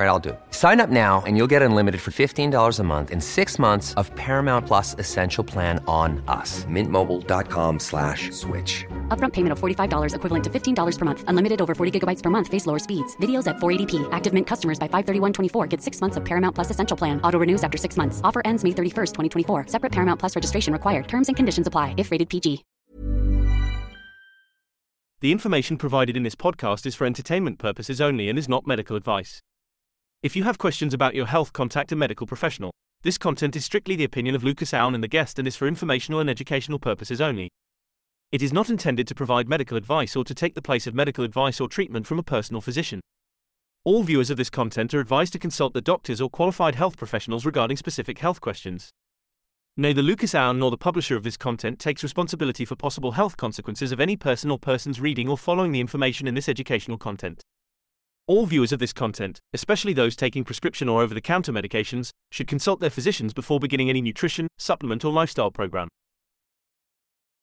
All right, I'll do it. Sign up now and you'll get unlimited for $15 a month and six months of Paramount Plus Essential Plan on us. Mintmobile.com slash switch. Upfront payment of $45 equivalent to $15 per month. Unlimited over 40 gigabytes per month. Face lower speeds. Videos at 480p. Active Mint customers by 531.24 get six months of Paramount Plus Essential Plan. Auto renews after six months. Offer ends May 31st, 2024. Separate Paramount Plus registration required. Terms and conditions apply if rated PG. The information provided in this podcast is for entertainment purposes only and is not medical advice. If you have questions about your health, contact a medical professional. This content is strictly the opinion of Lucas Allen and the guest and is for informational and educational purposes only. It is not intended to provide medical advice or to take the place of medical advice or treatment from a personal physician. All viewers of this content are advised to consult the doctors or qualified health professionals regarding specific health questions. Neither Lucas Allen nor the publisher of this content takes responsibility for possible health consequences of any person or persons reading or following the information in this educational content. All viewers of this content, especially those taking prescription or over the counter medications, should consult their physicians before beginning any nutrition, supplement, or lifestyle program.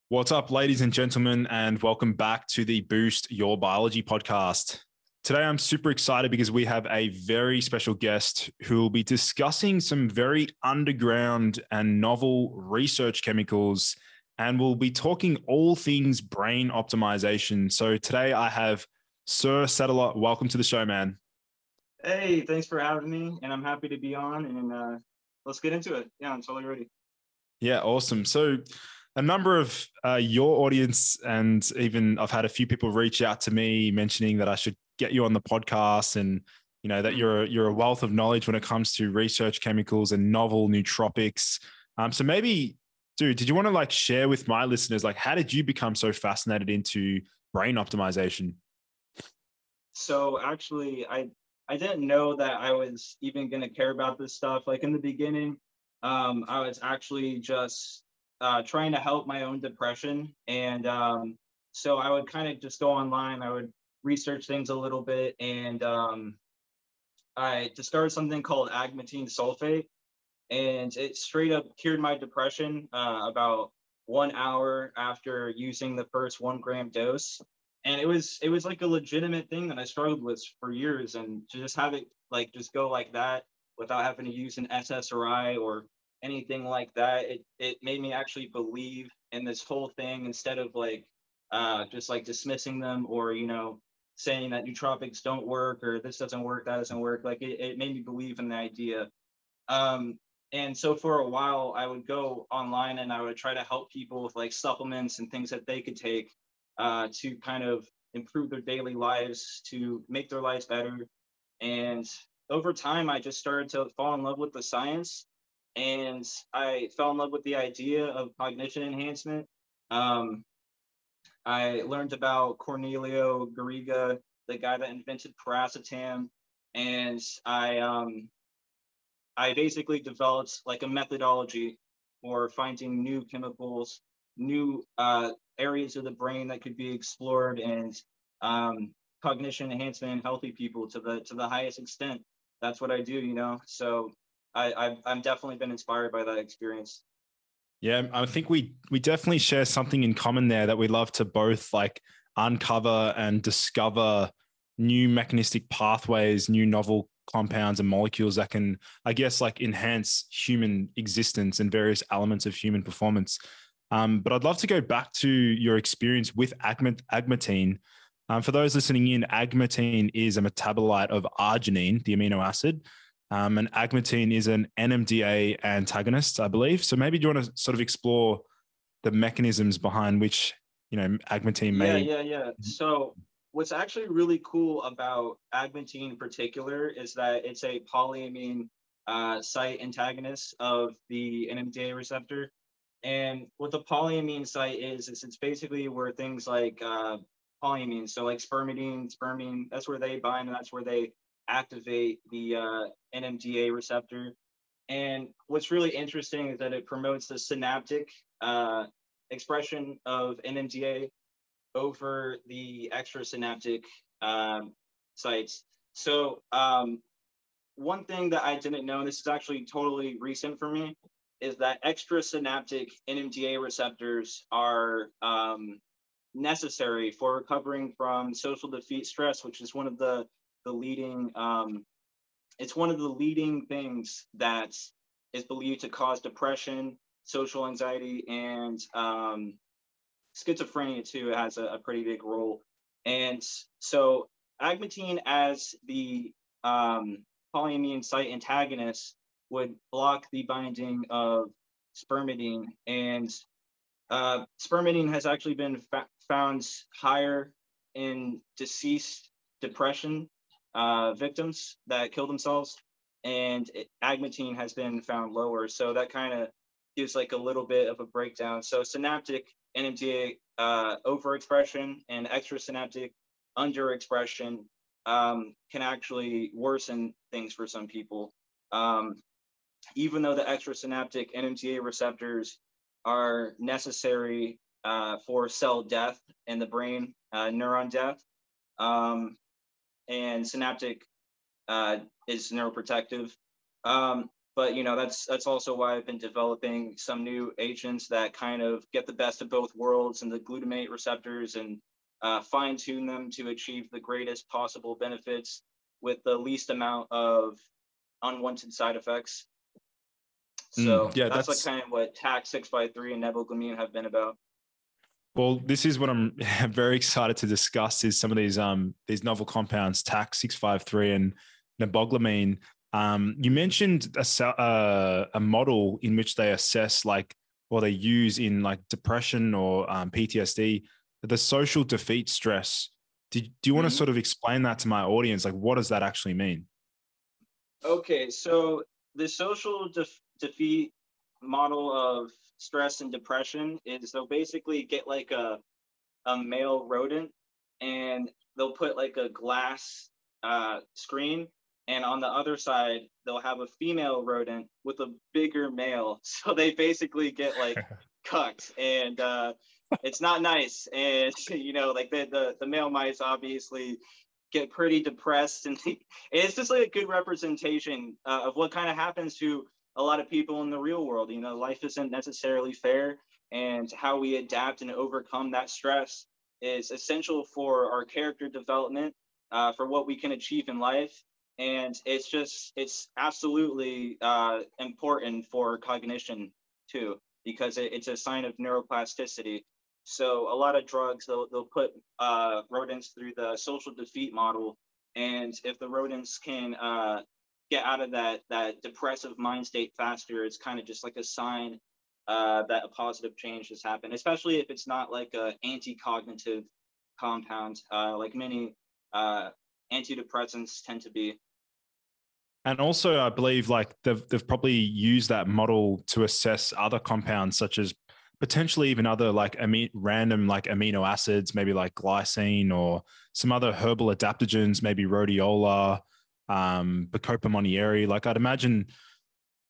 What's up, ladies and gentlemen, and welcome back to the Boost Your Biology podcast. Today, I'm super excited because we have a very special guest who will be discussing some very underground and novel research chemicals, and we'll be talking all things brain optimization. So, today I have Sir Settler. Welcome to the show, man. Hey, thanks for having me, and I'm happy to be on. And uh, let's get into it. Yeah, I'm totally ready. Yeah, awesome. So, a number of uh, your audience, and even I've had a few people reach out to me mentioning that I should get you on the podcast, and you know that you're you're a wealth of knowledge when it comes to research chemicals and novel nootropics. Um, so maybe, dude, did you want to like share with my listeners like how did you become so fascinated into brain optimization? So actually, I I didn't know that I was even gonna care about this stuff. Like in the beginning, um, I was actually just uh, trying to help my own depression, and um, so I would kind of just go online. I would research things a little bit, and um, I discovered something called agmatine sulfate, and it straight up cured my depression uh, about one hour after using the first one gram dose and it was it was like a legitimate thing that I struggled with for years, and to just have it like just go like that without having to use an SSRI or anything like that, it it made me actually believe in this whole thing instead of like uh, just like dismissing them or you know saying that nootropics don't work or this doesn't work, that doesn't work. Like it, it made me believe in the idea. Um, and so for a while, I would go online and I would try to help people with like supplements and things that they could take uh, to kind of improve their daily lives, to make their lives better. And over time, I just started to fall in love with the science and I fell in love with the idea of cognition enhancement. Um, I learned about Cornelio Garriga, the guy that invented piracetam, and I um, I basically developed like a methodology for finding new chemicals, new uh, areas of the brain that could be explored and um, cognition enhancement in healthy people to the to the highest extent. That's what I do, you know. So I I've, I'm definitely been inspired by that experience. Yeah, I think we we definitely share something in common there that we love to both like uncover and discover new mechanistic pathways, new novel compounds and molecules that can, I guess, like enhance human existence and various elements of human performance. Um, but I'd love to go back to your experience with agmatine. Um, for those listening in, agmatine is a metabolite of arginine, the amino acid. Um, and agmatine is an NMDA antagonist, I believe. So maybe do you want to sort of explore the mechanisms behind which you know agmatine may? Yeah, yeah, yeah. So what's actually really cool about agmatine in particular is that it's a polyamine uh, site antagonist of the NMDA receptor. And what the polyamine site is, is it's basically where things like uh, polyamines, so like spermidine, spermine, that's where they bind and that's where they activate the uh, NMDA receptor. And what's really interesting is that it promotes the synaptic uh, expression of NMDA over the extrasynaptic um, sites. So um, one thing that I didn't know, and this is actually totally recent for me, is that extrasynaptic NMDA receptors are um, necessary for recovering from social defeat stress, which is one of the the leading um, it's one of the leading things that is believed to cause depression, social anxiety, and um, schizophrenia too has a, a, pretty big role. And so agmatine as the um, polyamine site antagonist would block the binding of spermidine and uh, spermidine has actually been fa- found higher in deceased depression uh, victims that kill themselves, and it, agmatine has been found lower. So that kind of gives like a little bit of a breakdown. So synaptic NMDA uh, overexpression and extrasynaptic underexpression um, can actually worsen things for some people. Um, even though the extrasynaptic NMDA receptors are necessary uh, for cell death in the brain, uh, neuron death, um, and synaptic uh, is neuroprotective. Um, but you know that's that's also why I've been developing some new agents that kind of get the best of both worlds and the glutamate receptors and uh, fine tune them to achieve the greatest possible benefits with the least amount of unwanted side effects. Mm, so mm, yeah, that's, that's like kind of what five three and nevoglumian have been about. Well, this is what I'm very excited to discuss is some of these um these novel compounds, five three and nevoglumian. Um, you mentioned a uh, a model in which they assess like or they use in like depression or um, PTSD, the social defeat stress. Do, do you want mm-hmm. to sort of explain that to my audience? Like, what does that actually mean? Okay, so the social def- defeat model of stress and depression is they'll basically get like a a male rodent and they'll put like a glass uh, screen and on the other side they'll have a female rodent with a bigger male. So they basically get like cucked and uh, it's not nice. And you know like the, the the male mice obviously get pretty depressed and it's just like a good representation uh, of what kind of happens to a lot of people in the real world. You know, life isn't necessarily fair, and how we adapt and overcome that stress is essential for our character development, uh, for what we can achieve in life. And it's just, it's absolutely uh, important for cognition too, because it, it's a sign of neuroplasticity. So a lot of drugs, they'll, they'll put uh, rodents through the social defeat model. And if the rodents can uh, get out of that that depressive mind state faster it's kind of just like a sign uh, that a positive change has happened especially if it's not like a anti-cognitive compound uh, like many uh, antidepressants tend to be. And also i believe like they've, they've probably used that model to assess other compounds such as potentially even other like ami- random like amino acids maybe like glycine or some other herbal adaptogens maybe rhodiola um, Bacopa monnieri. Like I'd imagine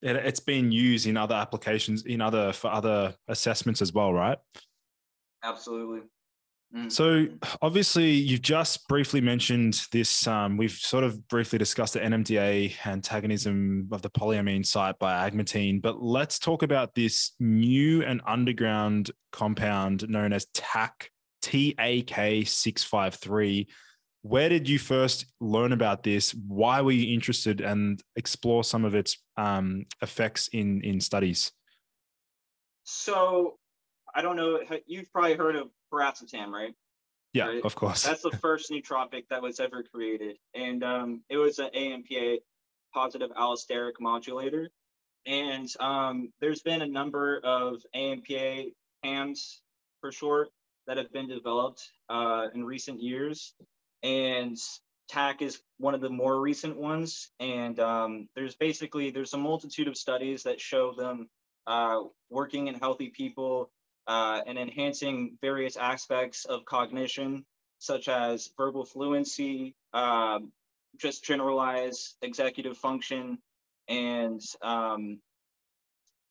it, it's been used in other applications, in other for other assessments as well, right? Absolutely. Mm. So obviously, you've just briefly mentioned this. Um, we've sort of briefly discussed the NMDA antagonism of the polyamine site by agmatine, but let's talk about this new and underground compound known as TAK TAK six five three where did you first learn about this? Why were you interested and explore some of its um, effects in in studies? So, I don't know. You've probably heard of piracetam, right? Yeah, right? of course. That's the first nootropic that was ever created, and um, it was an AMPA positive allosteric modulator. And um, there's been a number of AMPA PAMs for short that have been developed uh, in recent years. And TAC is one of the more recent ones. And um, there's basically, there's a multitude of studies that show them uh, working in healthy people uh, and enhancing various aspects of cognition, such as verbal fluency, um, just generalized executive function, and um,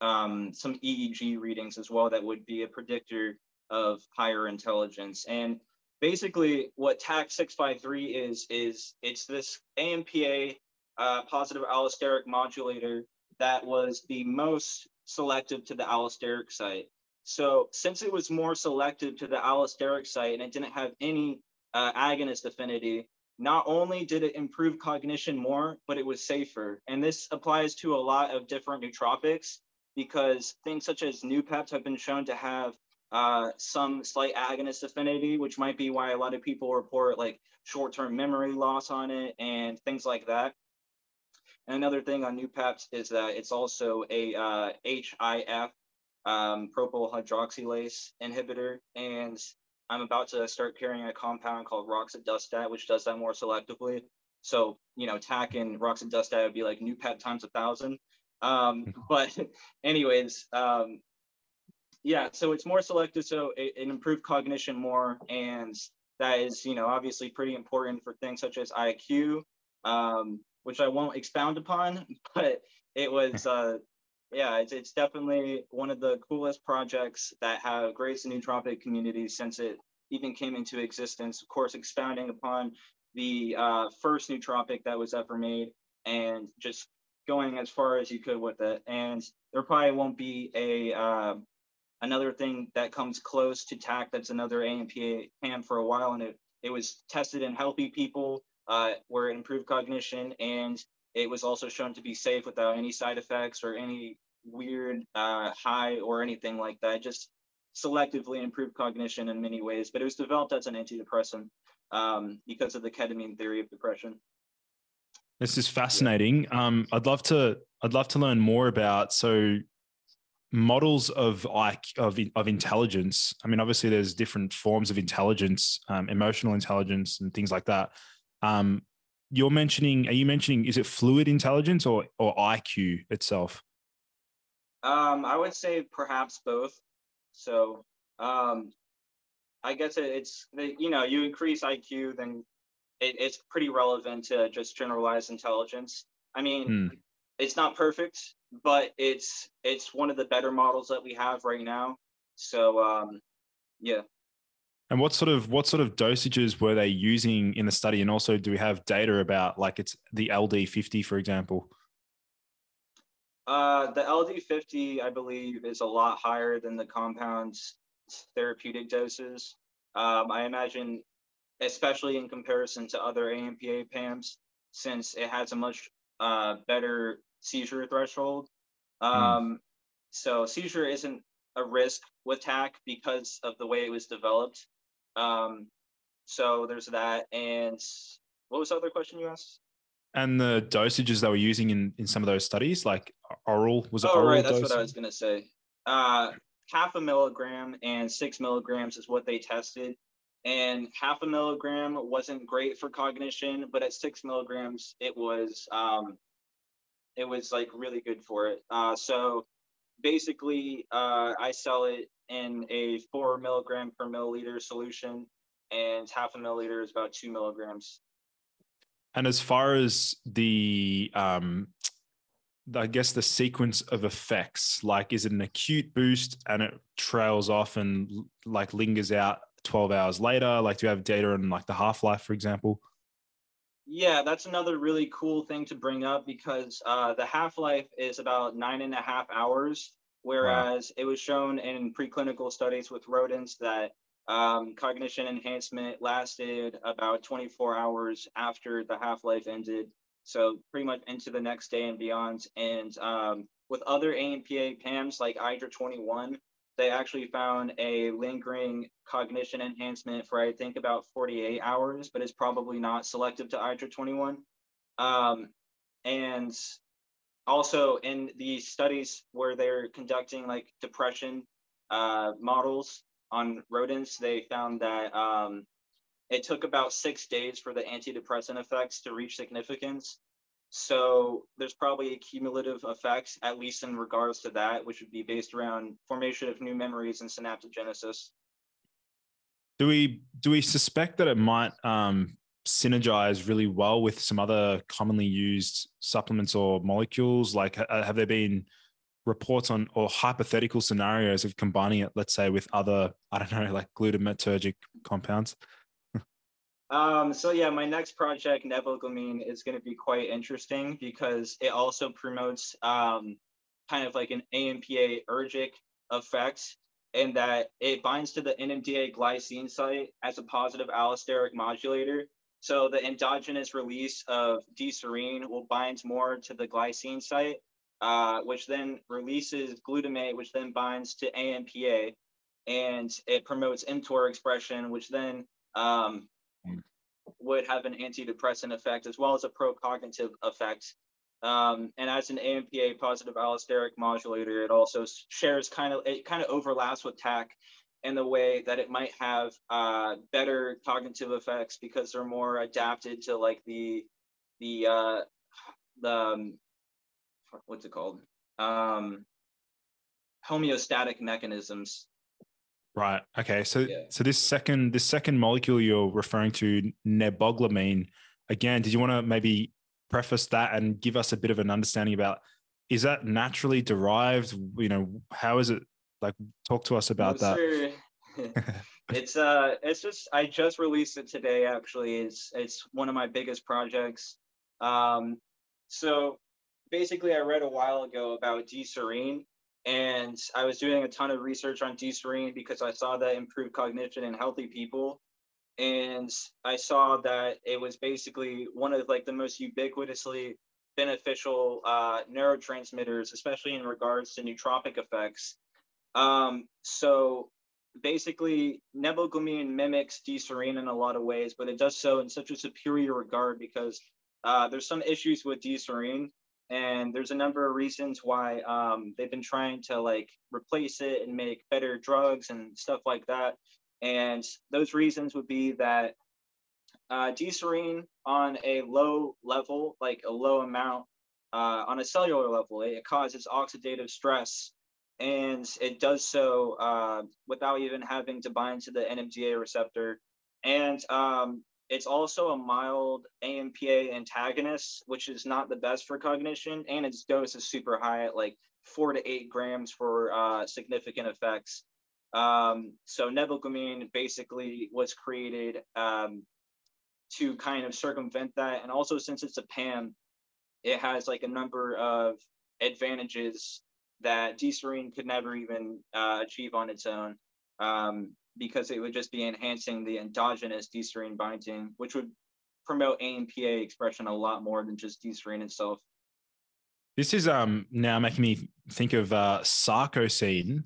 um, some EEG readings as well that would be a predictor of higher intelligence. And basically what TAC 653 is, is it's this AMPA uh, positive allosteric modulator that was the most selective to the allosteric site. So since it was more selective to the allosteric site and it didn't have any uh, agonist affinity, not only did it improve cognition more, but it was safer. And this applies to a lot of different nootropics because things such as Noopept have been shown to have uh, some slight agonist affinity, which might be why a lot of people report like short-term memory loss on it and things like that. And another thing on Noopept is that it's also a uh, HIF um, propyl hydroxylase inhibitor, and I'm about to start carrying a compound called roxadustat, which does that more selectively. So, you know, TAC and roxadustat would be like Noopept times a thousand. Um, but anyways, um, yeah, so it's more selective, so it, it improved cognition more, and that is, you know, obviously pretty important for things such as IQ, um, which I won't expound upon, but it was, uh, yeah, it's, it's definitely one of the coolest projects that have graced the nootropic community since it even came into existence. Of course, expounding upon the uh, first nootropic that was ever made and just going as far as you could with it. And there probably won't be a uh, another thing that comes close to TAC that's another AMPA PAM for a while, and it, it was tested in healthy people uh, where it improved cognition, and it was also shown to be safe without any side effects or any weird uh, high or anything like that. Just selectively improved cognition in many ways, but it was developed as an antidepressant um, because of the ketamine theory of depression. This is fascinating. Um, I'd love to. I'd love to learn more about. So models of like of, of intelligence. I mean obviously there's different forms of intelligence um, emotional intelligence and things like that. Um, you're mentioning are you mentioning is it fluid intelligence or or iq itself? Um, i would say perhaps both. So um, i guess it, it's you know you increase iq then it, it's pretty relevant to just generalized intelligence. I mean hmm. it's not perfect but it's it's one of the better models that we have right now. So um, yeah. And what sort of what sort of dosages were they using in the study? And also, do we have data about like it's the LD50, for example? Uh, the LD50, I believe, is a lot higher than the compound's therapeutic doses. Um, I imagine, especially in comparison to other AMPA PAMs, since it has a much uh, better seizure threshold. Hmm. Um, mm. So seizure isn't a risk with TAC because of the way it was developed. Um, so there's that. And what was the other question you asked? And the dosages they were using in, in some of those studies, like oral, was it oh, oral? right, that's what I was going to say. Uh, half a milligram and six milligrams is what they tested. And half a milligram wasn't great for cognition, but at six milligrams, it was um, it was like really good for it. Uh, so basically, uh, I sell it in a four milligram per milliliter solution, and half a milliliter is about two milligrams. And as far as the, um, I guess the sequence of effects, like is it an acute boost and it trails off and like lingers out 12 hours later? Like, do you have data on like the half life, for example? Yeah, that's another really cool thing to bring up because uh, the half life is about nine and a half hours, whereas wow. it was shown in preclinical studies with rodents that um, cognition enhancement lasted about 24 hours after the half life ended. So, pretty much into the next day and beyond. And um, with other AMPA PAMs like IDRA 21, they actually found a lingering cognition enhancement for I think about 48 hours, but it's probably not selective to ITRA21. Um, and also in the studies where they're conducting like depression uh, models on rodents, they found that um, it took about six days for the antidepressant effects to reach significance. So there's probably a cumulative effects, at least in regards to that, which would be based around formation of new memories and synaptogenesis. Do we do we suspect that it might um, synergize really well with some other commonly used supplements or molecules? Like, have there been reports on or hypothetical scenarios of combining it, let's say, with other, I don't know, like glutamatergic compounds? Um, so yeah, my next project, Nevoglamine, is going to be quite interesting because it also promotes um, kind of like an AMPA ergic effect in that it binds to the NMDA glycine site as a positive allosteric modulator. So the endogenous release of D-serine will bind more to the glycine site, uh, which then releases glutamate, which then binds to AMPA, and it promotes mTOR expression, which then um, would have an antidepressant effect as well as a pro-cognitive effect. Um, and as an AMPA positive allosteric modulator, it also shares kind of it kind of overlaps with TAC in the way that it might have uh, better cognitive effects because they're more adapted to like the the uh, the um, what's it called um, homeostatic mechanisms Right. Okay. So yeah. so this second this second molecule you're referring to, neboglamine, again, did you want to maybe preface that and give us a bit of an understanding about is that naturally derived? You know, how is it like talk to us about no, that? it's uh it's just I just released it today actually. It's it's one of my biggest projects. Um so basically I read a while ago about D-serine and I was doing a ton of research on D-serine because I saw that improved cognition in healthy people. And I saw that it was basically one of like the most ubiquitously beneficial uh, neurotransmitters, especially in regards to nootropic effects. Um, so basically, nevoglamine mimics D-serine in a lot of ways, but it does so in such a superior regard because uh, there's some issues with D-serine and there's a number of reasons why um, they've been trying to like replace it and make better drugs and stuff like that. And those reasons would be that uh, D-serine on a low level like a low amount uh, on a cellular level it, causes oxidative stress and it does so uh, without even having to bind to the NMDA receptor. And um, it's also a mild AMPA antagonist, which is not the best for cognition, and its dose is super high at like four to eight grams for uh, significant effects. Um, so nevoglamine basically was created um, to kind of circumvent that, and also since it's a PAM, it has like a number of advantages that D-serine could never even uh, achieve on its own. Um, because it would just be enhancing the endogenous D-serine binding, which would promote AMPA expression a lot more than just D-serine itself. This is um now making me think of uh, sarcosine.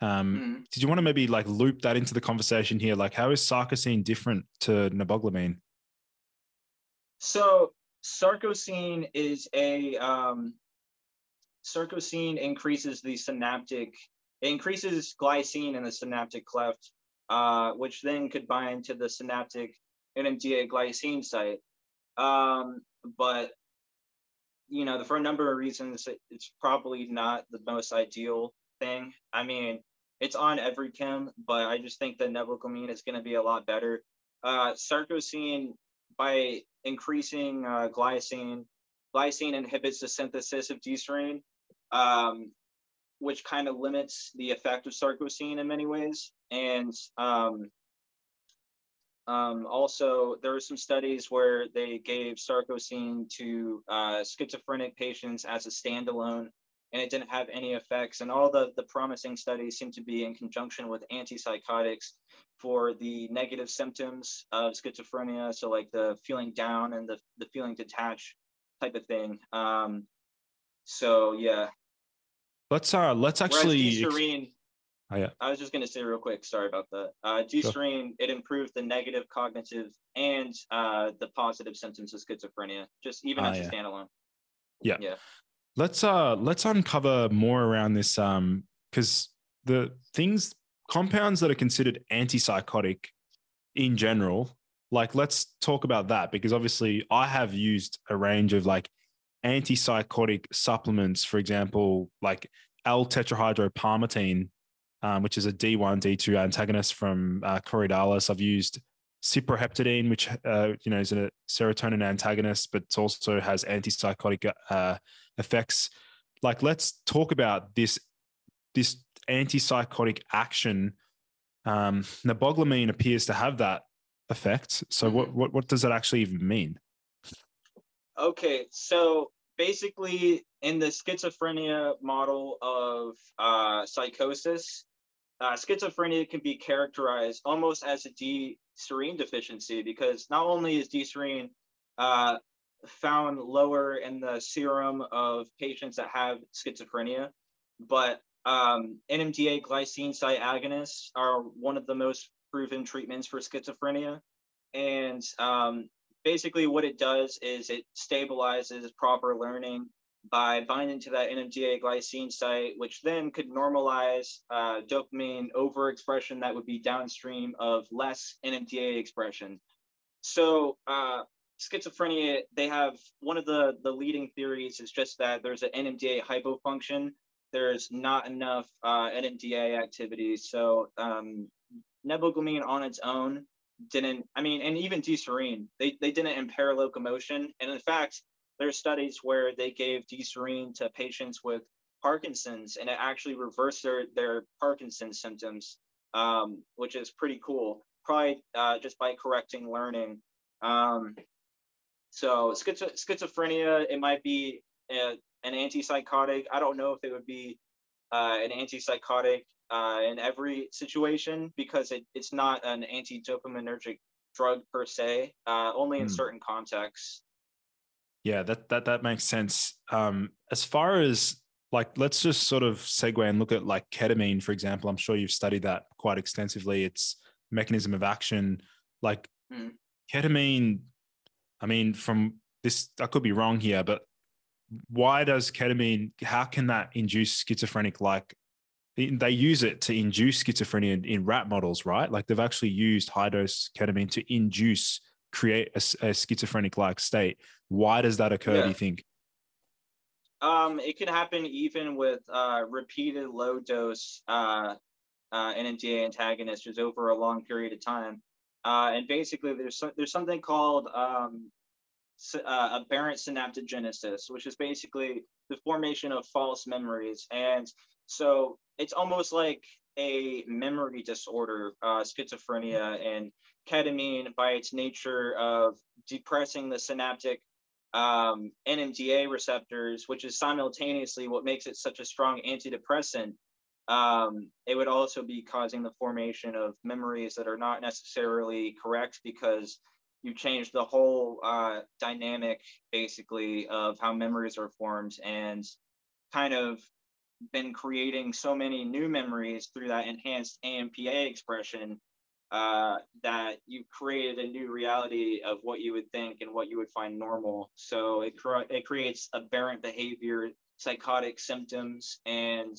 Um, mm-hmm. Did you want to maybe like loop that into the conversation here? Like, how is sarcosine different to nevoglamine? So sarcosine is a um, sarcosine increases the synaptic it increases glycine in the synaptic cleft, uh, which then could bind to the synaptic NMDA glycine site. Um, but you know, for a number of reasons, it, it's probably not the most ideal thing. I mean, it's on every chem, but I just think that nevoglamine is going to be a lot better. Uh, sarcosine, by increasing uh, glycine, glycine inhibits the synthesis of D-serine, um, which kind of limits the effect of sarcosine in many ways. And um, um, also, there were some studies where they gave sarcosine to uh, schizophrenic patients as a standalone, and it didn't have any effects. And all the, the promising studies seem to be in conjunction with antipsychotics for the negative symptoms of schizophrenia. So, like the feeling down and the, the feeling detached type of thing. Um, so, yeah, Let's uh let's actually Oh, yeah. I was just going to say real quick. Sorry about that. Uh, D-Serene, it improved the negative cognitive and uh, the positive symptoms of schizophrenia, just even Ah, as yeah. a standalone. Yeah. Yeah. Let's uh let's uncover more around this um because the things compounds that are considered antipsychotic in general, like let's talk about that because obviously I have used a range of like antipsychotic supplements, for example, like L-tetrahydropalmitine, um, which is a D1, D2 antagonist from uh, Coriodalis. I've used cyproheptadine, which uh, you know is a serotonin antagonist, but it also has antipsychotic uh, effects. Like, let's talk about this this antipsychotic action. Um, naboglamine appears to have that effect. So, what what what does that actually even mean? Okay, so basically, in the schizophrenia model of uh, psychosis, uh, schizophrenia can be characterized almost as a D-serine deficiency because not only is D-serine uh, found lower in the serum of patients that have schizophrenia, but um, NMDA glycine site agonists are one of the most proven treatments for schizophrenia. And um, basically what it does is it stabilizes proper learning by binding to that NMDA glycine site, which then could normalize uh, dopamine overexpression that would be downstream of less NMDA expression. So uh, schizophrenia, they have one of the, the leading theories is just that there's an NMDA hypofunction. There's not enough uh, NMDA activity. So um, on its own didn't i mean and even d-serene they, they didn't impair locomotion. And in fact there are studies where they gave d-serene to patients with parkinson's and it actually reversed their, their parkinson's symptoms um, which is pretty cool. Probably uh, just by correcting learning. Um, so schizo- schizophrenia it might be a, an antipsychotic. I don't know if it would be uh, an antipsychotic uh, in every situation because it, it's not an anti-dopaminergic drug per se, uh, only in Hmm. certain contexts. Yeah, that that that makes sense. Um, as far as like, let's just sort of segue and look at like ketamine, for example. I'm sure you've studied that quite extensively. Its mechanism of action, like Mhm. ketamine. I mean, from this, I could be wrong here, but why does ketamine? How can that induce schizophrenic? Like, they use it to induce schizophrenia in, rat models, right? Like they've actually used high dose ketamine to induce, create a schizophrenic like state. Why does that occur? Do you think? Um, it can happen even with uh, repeated low dose uh, uh, NMDA antagonists over a long period of time. Uh, and basically, there's so, there's something called um, uh, aberrant synaptogenesis, which is basically the formation of false memories. And so it's almost like a memory disorder, uh, schizophrenia, and ketamine, by its nature of depressing the synaptic um, NMDA receptors, which is simultaneously what makes it such a strong antidepressant. Um, it would also be causing the formation of memories that are not necessarily correct because you change the whole uh, dynamic, basically, of how memories are formed and kind of been creating so many new memories through that enhanced AMPA expression uh, that you've created a new reality of what you would think and what you would find normal. So it, cre- it creates aberrant behavior, psychotic symptoms, and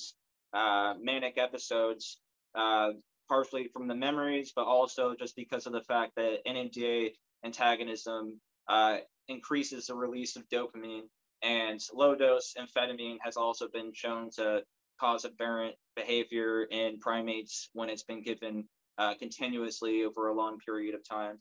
uh, manic episodes, uh, partially from the memories, but also just because of the fact that NMDA antagonism uh, increases the release of dopamine. And low dose amphetamine has also been shown to cause aberrant behavior in primates when it's been given uh, continuously over a long period of time.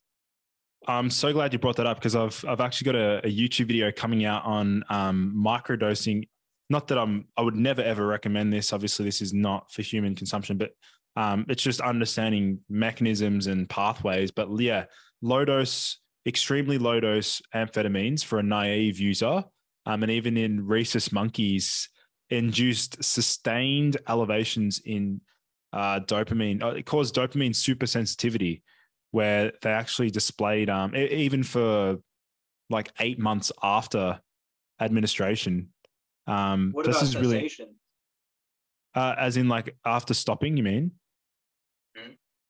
I'm so glad you brought that up because I've I've actually got a, a YouTube video coming out on um, microdosing. Not that I'm I would never ever recommend this. Obviously, this is not for human consumption, but um, it's just understanding mechanisms and pathways. But yeah, low dose, extremely low dose amphetamines for a naive user, um, and even in rhesus monkeys, induced sustained elevations in uh, dopamine. Uh, it caused dopamine supersensitivity, where they actually displayed um, even for like eight months after administration. Um, What this about is really? Uh, as in, like after stopping, you mean?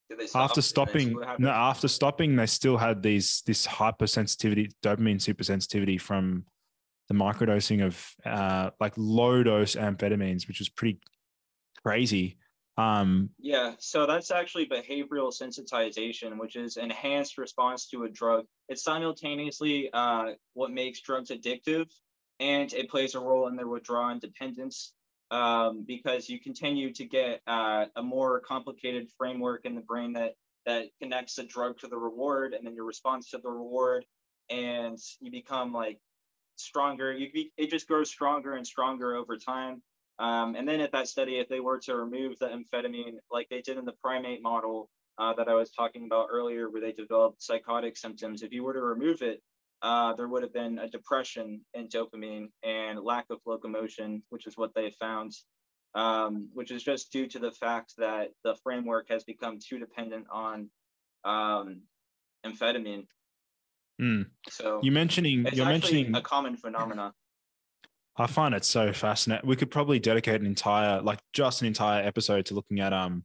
Did they stop? after stopping, no, after stopping, they still had these this hypersensitivity, dopamine supersensitivity from the microdosing of uh, like low dose amphetamines, which was pretty crazy. Um, Yeah, so that's actually behavioral sensitization, which is enhanced response to a drug. It's simultaneously uh, what makes drugs addictive, and it plays a role in their withdrawal and dependence um, because you continue to get uh, a more complicated framework in the brain that that connects the drug to the reward, and then your response to the reward, and you become like stronger. You be, it just grows stronger and stronger over time. Um, and then at that study, if they were to remove the amphetamine, like they did in the primate model uh, that I was talking about earlier, where they developed psychotic symptoms, if you were to remove it, uh, there would have been a depression in dopamine and lack of locomotion, which is what they found, um, which is just due to the fact that the framework has become too dependent on um, amphetamine. mm. So You mentioning you're mentioning a common phenomenon. I find it so fascinating. We could probably dedicate an entire, like just an entire episode to looking at um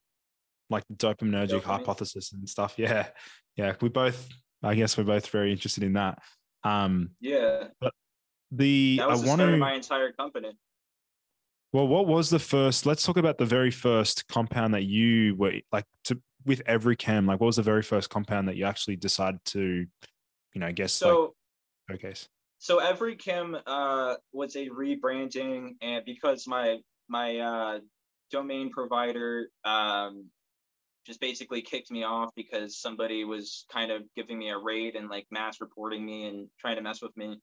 like the dopaminergic Dopamine? hypothesis and stuff. Yeah. Yeah. We both I guess we're both very interested in that. Um Yeah, But the that I the want start to of my entire company. well, what was the first let's talk about the very first compound that you were like to with every chem, like what was the very first compound that you actually decided to, you know, I guess So like showcase? so every Kim uh, was a rebranding, and because my my uh, domain provider um, just basically kicked me off because somebody was kind of giving me a raid and like mass reporting me and trying to mess with me.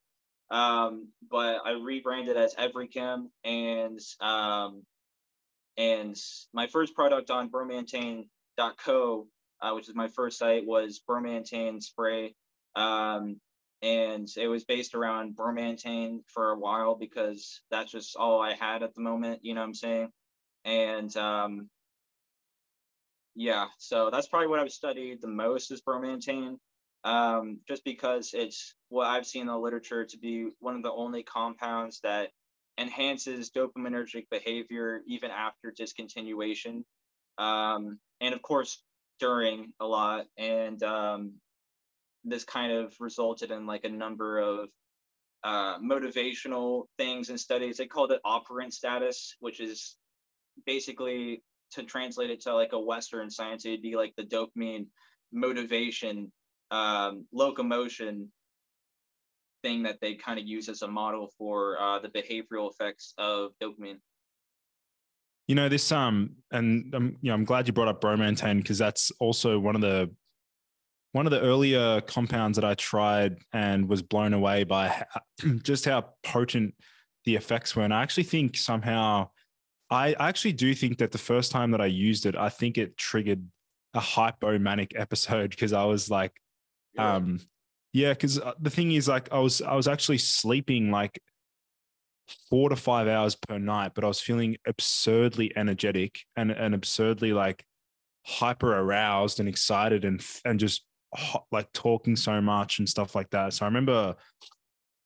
Um, but I rebranded as Every Kim, and um, and my first product on bromantane.co, uh, which is my first site, was bromantane spray. Um, and it was based around bromantane for a while because that's just all I had at the moment. You know what I'm saying? And um, yeah, so that's probably what I've studied the most is bromantane, um, just because it's what I've seen in the literature to be one of the only compounds that enhances dopaminergic behavior even after discontinuation, um, and of course during a lot. And um, this kind of resulted in like a number of uh, motivational things and studies. They called it operant status, which is basically to translate it to like a Western science, it'd be like the dopamine motivation, um, locomotion thing that they kind of use as a model for uh, the behavioral effects of dopamine. You know this um and um, you know I'm glad you brought up bromantane because that's also one of the one of the earlier compounds that I tried and was blown away by ho- just how potent the effects were. And I actually think somehow I actually do think that the first time that I used it, I think it triggered a hypomanic episode because I was like, um, yeah, because the thing is, like, I was I was actually sleeping like four to five hours per night, but I was feeling absurdly energetic and and absurdly like hyper aroused and excited and and just ho- like talking so much and stuff like that. So I remember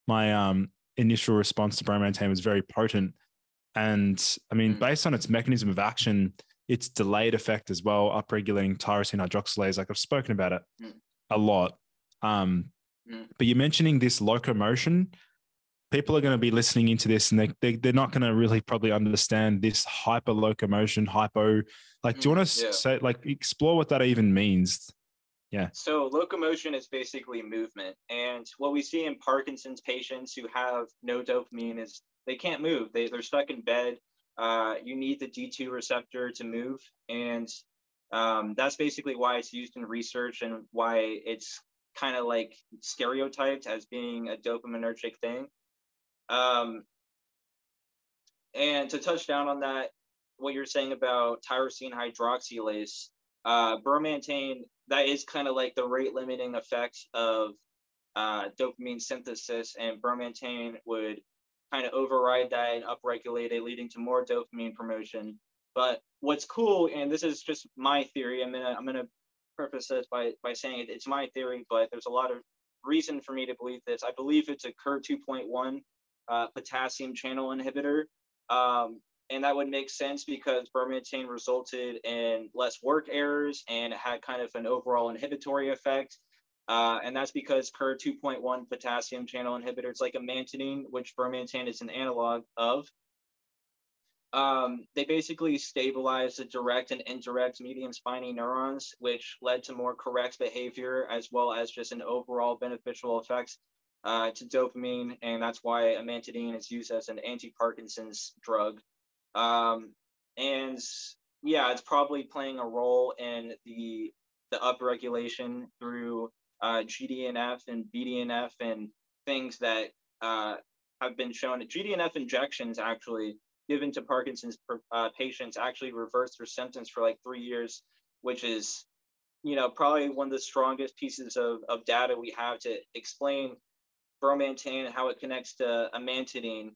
my um initial response to bromantane was very potent, and I mean, Mm. based on its mechanism of action, its delayed effect as well, upregulating tyrosine hydroxylase. Like I've spoken about it Mm. a lot. Um, Mm. but you're mentioning this locomotion. People are going to be listening into this and they, they, they're not going to really probably understand this hyper locomotion, hypo. Like, do you want to yeah. say, like, explore what that even means? So locomotion is basically movement, and what we see in Parkinson's patients who have no dopamine is they can't move. They they're stuck in bed. Uh, you need the D2 receptor to move, and um, that's basically why it's used in research and why it's kind of like stereotyped as being a dopaminergic thing. Um, and to touch down on that, what you're saying about tyrosine hydroxylase, uh, bromantane, that is kind of like the rate limiting effect of uh, dopamine synthesis, and bromantane would kind of override that and upregulate it, leading to more dopamine promotion. But what's cool, and this is just my theory, I'm gonna I'm gonna preface this by by saying it, it's my theory, but there's a lot of reason for me to believe this. I believe it's a KER 2.1 uh, potassium channel inhibitor. Um, and that would make sense because bromometane resulted in less work errors and it had kind of an overall inhibitory effect. Uh, and that's because KIR 2.1 potassium channel inhibitors like amantadine, which bromometane is an analog of, um, they basically stabilized the direct and indirect medium spiny neurons, which led to more correct behavior as well as just an overall beneficial effect uh, to dopamine. And that's why amantadine is used as an anti-Parkinson's drug. Um, and yeah, it's probably playing a role in the the upregulation through uh, GDNF and BDNF and things that uh, have been shown. GDNF injections actually given to Parkinson's uh, patients actually reverse their symptoms for like three years, which is, you know, probably one of the strongest pieces of, of data we have to explain bromantane, and how it connects to amantadine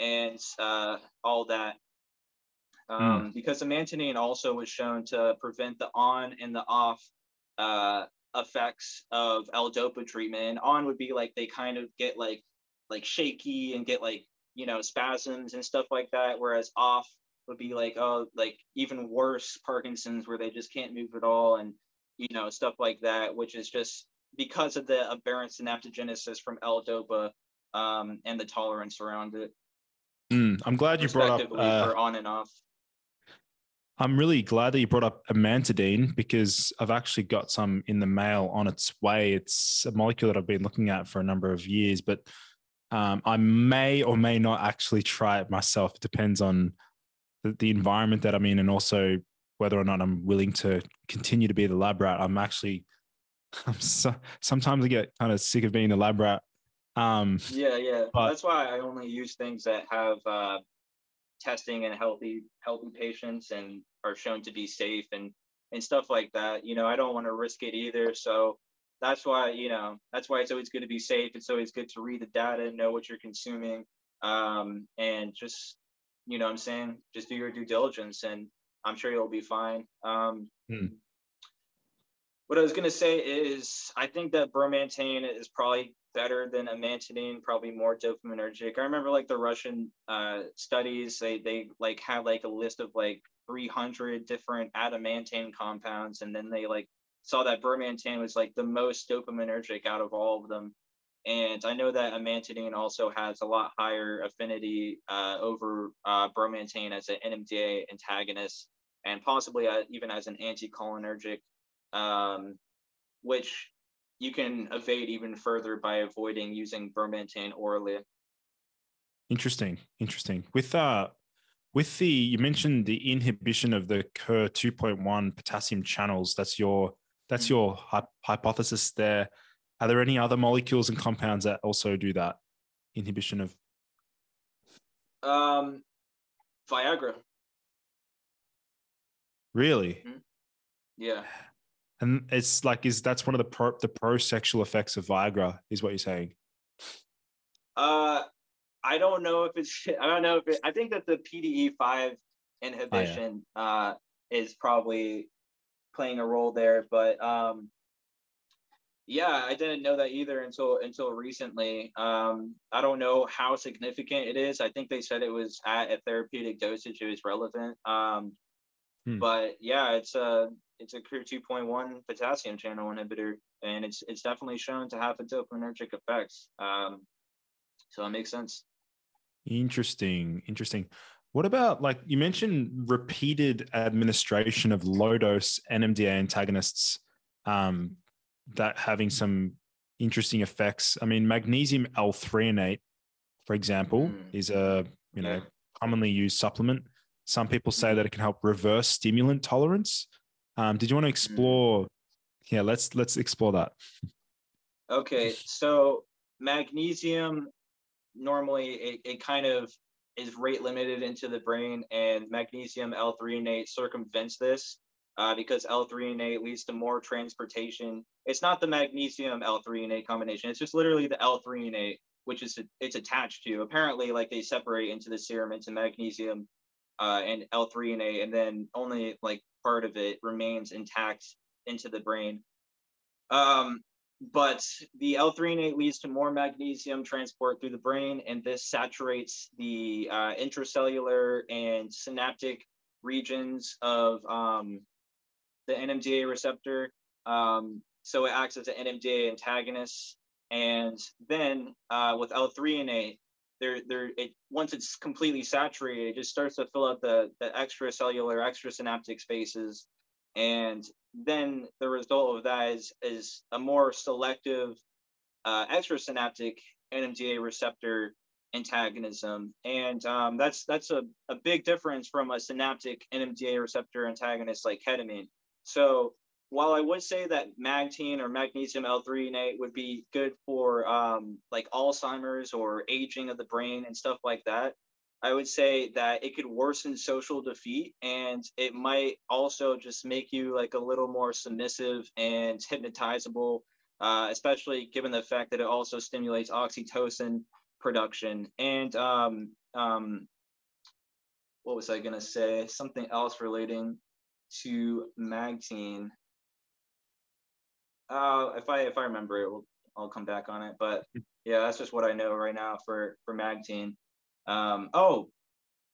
and uh, all that. Um, mm. Because amantadine also was shown to prevent the on and the off uh, effects of L-DOPA treatment. And on would be like they kind of get like like shaky and get like you know spasms and stuff like that whereas off would be like oh like even worse parkinson's where they just can't move at all and you know stuff like that which is just because of the aberrant synaptogenesis from l-dopa um, and the tolerance around it mm, i'm glad you brought up uh, on and off i'm really glad that you brought up amantadine because i've actually got some in the mail on its way it's a molecule that i've been looking at for a number of years but um, I may or may not actually try it myself. It depends on the, the, environment that I'm in and also whether or not I'm willing to continue to be the lab rat. I'm actually, I'm so, sometimes I get kind of sick of being the lab rat. Um, yeah, yeah. But, That's why I only use things that have uh, testing in healthy healthy patients and are shown to be safe and and stuff like that. You know, I don't want to risk it either. So that's why you know that's why it's always good to be safe it's always good to read the data know what you're consuming um, and just you know i'm saying just do your due diligence and i'm sure you'll be fine um, hmm. what i was going to say is i think that bromantane is probably better than amantadine probably more dopaminergic i remember like the russian uh, studies they they like had like a list of like 300 different adamantane compounds and then they like saw that bromantane was like the most dopaminergic out of all of them. And I know that amantadine also has a lot higher affinity uh, over uh, bromantane as an NMDA antagonist and possibly uh, even as an anticholinergic, um, which you can evade even further by avoiding using bromantane orally. Interesting, interesting. With uh, with the you mentioned the inhibition of the KIR 2.1 potassium channels. That's your that's your hypothesis there. Are there any other molecules and compounds that also do that inhibition of? Um, Viagra. Really? Mm-hmm. Yeah. And it's like, is that's one of the pro the pro sexual effects of Viagra? Is what you're saying? Uh, I don't know if it's. I don't know if it. I think that the PDE five inhibition oh, yeah. uh is probably playing a role there. But um, yeah, I didn't know that either until until recently. Um, I don't know how significant it is. I think they said it was at a therapeutic dosage; it was relevant. Um, hmm. But yeah, it's a it's a KIR 2.1 potassium channel inhibitor, and it's it's definitely shown to have a dopaminergic effects. Um, so it makes sense. Interesting, interesting. What about like you mentioned repeated administration of low dose NMDA antagonists um, that having some interesting effects? I mean, magnesium L-threonate, for example, mm. is a you know yeah. commonly used supplement. Some people say mm. that it can help reverse stimulant tolerance. Um, did you want to explore? Mm. Yeah, let's let's explore that. Okay, so magnesium normally it, it kind of is rate limited into the brain, and magnesium L-threonate circumvents this uh, because L-threonate leads to more transportation. It's not the magnesium L-threonate combination; it's just literally the L-threonate, which is it's attached to. Apparently, like they separate into the serum into magnesium uh, and L-threonate, and then only like part of it remains intact into the brain. Um, but the L3 leads to more magnesium transport through the brain, and this saturates the uh, intracellular and synaptic regions of um, the NMDA receptor. Um, so it acts as an NMDA antagonist. And then uh, with L3NA, they're, they're it, once it's completely saturated, it just starts to fill out the, the extracellular, extrasynaptic spaces. And then the result of that is, is a more selective uh, extrasynaptic NMDA receptor antagonism. And um, that's, that's a, a big difference from a synaptic NMDA receptor antagonist like ketamine. So while I would say that magtine or magnesium L-threonate would be good for um, like Alzheimer's or aging of the brain and stuff like that, I would say that it could worsen social defeat and it might also just make you like a little more submissive and hypnotizable, uh, especially given the fact that it also stimulates oxytocin production. And um, um, what was I going to say? Something else relating to magtine. Uh, if I if I remember it, we'll, I'll come back on it. But hmm. yeah, that's just what I know right now for for magtine. Um, oh,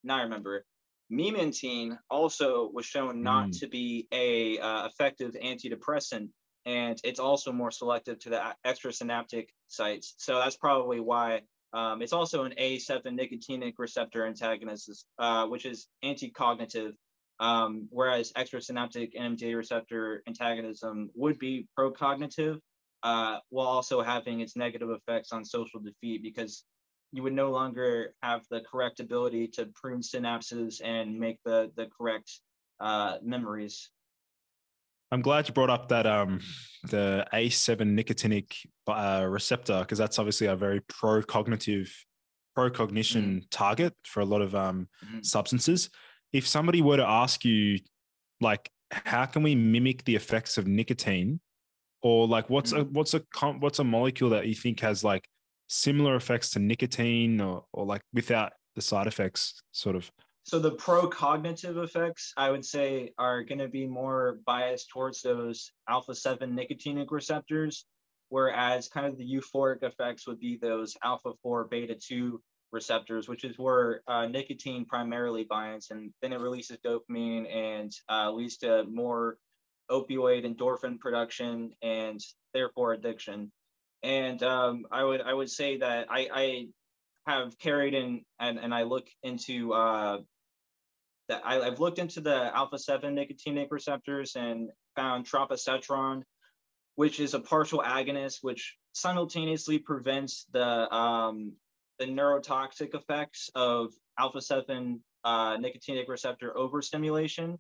now I remember. Memantine also was shown not mm. to be a uh, effective antidepressant, and it's also more selective to the extrasynaptic sites. So that's probably why um, it's also an A7 nicotinic receptor antagonist, uh, which is anti-cognitive, um, whereas extrasynaptic NMDA receptor antagonism would be pro-cognitive, uh, while also having its negative effects on social defeat because you would no longer have the correct ability to prune synapses and make the the correct uh, memories. I'm glad you brought up that um, the A7 nicotinic uh, receptor because that's obviously a very pro-cognitive, pro-cognition mm. target for a lot of um, mm. substances. If somebody were to ask you, like, how can we mimic the effects of nicotine, or like, what's mm. a what's a what's a molecule that you think has like similar effects to nicotine or, or like without the side effects sort of so the pro cognitive effects i would say are going to be more biased towards those alpha 7 nicotinic receptors whereas kind of the euphoric effects would be those alpha 4 beta 2 receptors which is where uh, nicotine primarily binds and then it releases dopamine and uh, leads to more opioid endorphin production and therefore addiction. And um, I would I would say that I, I have carried in and, and I look into uh, that I, have looked into the alpha seven nicotinic receptors and found tropisetron, which is a partial agonist which simultaneously prevents the um, the neurotoxic effects of alpha seven uh, nicotinic receptor overstimulation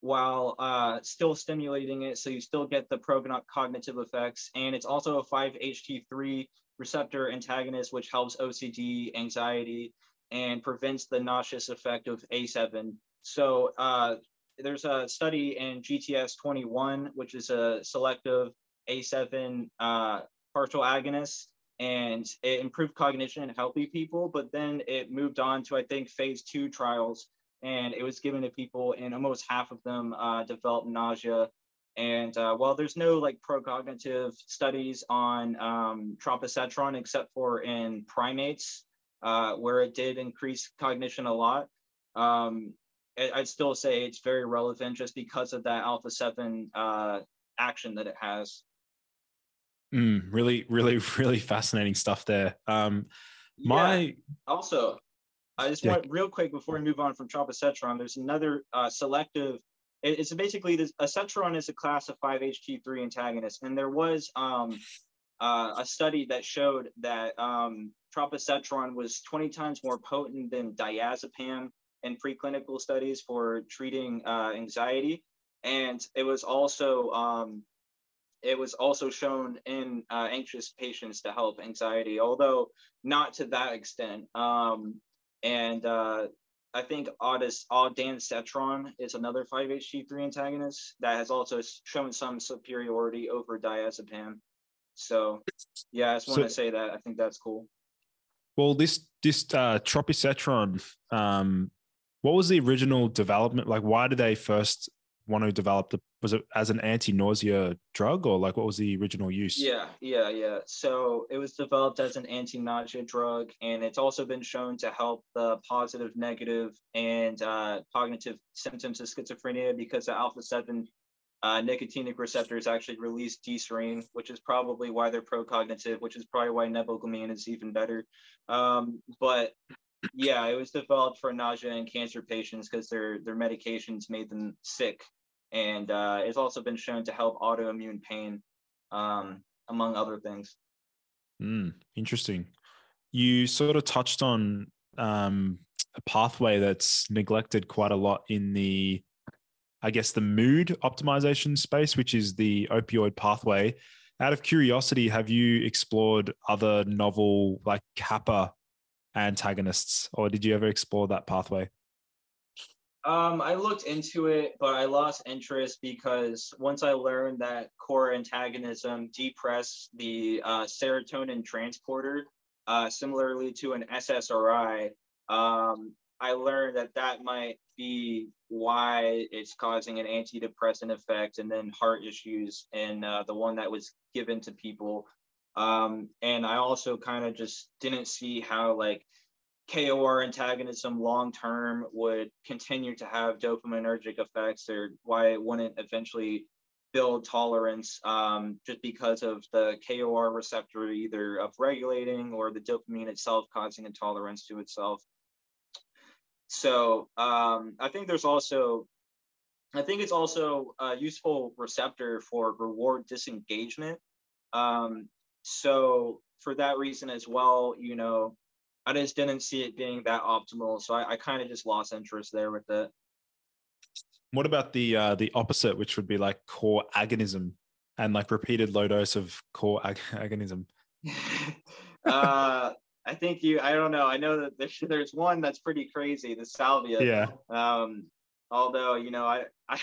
while uh, still stimulating it. So you still get the pro-cognitive effects. And it's also a 5-HT3 receptor antagonist, which helps OCD, anxiety, and prevents the nauseous effect of A7. So uh, there's a study in GTS 21, which is a selective A7 uh, partial agonist, and it improved cognition in healthy people, but then it moved on to, I think, phase two trials and it was given to people, and almost half of them uh, developed nausea. And uh, while there's no like pro-cognitive studies on um, tropisetron except for in primates, uh, where it did increase cognition a lot, um, I'd still say it's very relevant just because of that alpha seven uh, action that it has. Mm, really, really, really fascinating stuff there. Um, my yeah. also I just yeah. want real quick before we move on from tropisetron. There's another uh, selective. It's basically this. Acetron is a class of 5-HT3 antagonists, and there was um, uh, a study that showed that um, was 20 times more potent than diazepam in preclinical studies for treating uh, anxiety, and it was also um, it was also shown in uh, anxious patients to help anxiety, although not to that extent. Um, and uh, I think Audis, Ondansetron is another 5-HT3 antagonist that has also shown some superiority over diazepam. So, yeah, I just want so, to say that I think that's cool. Well, this this uh, tropisetron, um, what was the original development? Like, why did they first want to develop the was it as an anti-nausea drug or like what was the original use? Yeah, yeah, yeah. So it was developed as an anti-nausea drug, and it's also been shown to help the positive, negative, and uh, cognitive symptoms of schizophrenia because the alpha seven uh, nicotinic receptors actually release D-serine, which is probably why they're pro-cognitive, which is probably why neboglamine is even better. Um, but yeah, it was developed for nausea and cancer patients because their their medications made them sick, and uh, it's also been shown to help autoimmune pain, um, among other things. Mm, interesting. You sort of touched on um, a pathway that's neglected quite a lot in the, I guess, the mood optimization space, which is the opioid pathway. Out of curiosity, have you explored other novel like kappa antagonists, or did you ever explore that pathway? Um, I looked into it, but I lost interest because once I learned that core antagonism depress the uh, serotonin transporter, uh, similarly to an SSRI, um, I learned that that might be why it's causing an antidepressant effect and then heart issues, and uh, the one that was given to people. Um, and I also kind of just didn't see how like KOR antagonism long term would continue to have dopaminergic effects or why it wouldn't eventually build tolerance um, just because of the KOR receptor either upregulating or the dopamine itself causing intolerance to itself. So um, I think there's also, I think it's also a useful receptor for reward disengagement. Um, so for that reason as well, you know, I just didn't see it being that optimal. So I, I kind of just lost interest there with it. What about the uh, the opposite, which would be like core agonism and like repeated low dose of core ag- agonism? uh, I think you. I don't know. I know that there's, there's one that's pretty crazy. The salvia. Yeah. Um, although you know, I, I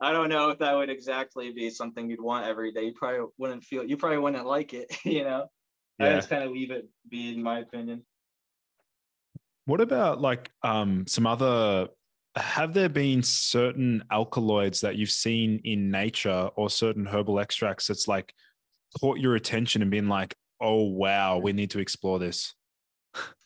I don't know if that would exactly be something you'd want every day. You probably wouldn't feel. You probably wouldn't like it. You know. Yeah. I just kind of leave it be, in my opinion. What about like um, some other? Have there been certain alkaloids that you've seen in nature or certain herbal extracts that's like caught your attention and been like, oh wow, we need to explore this?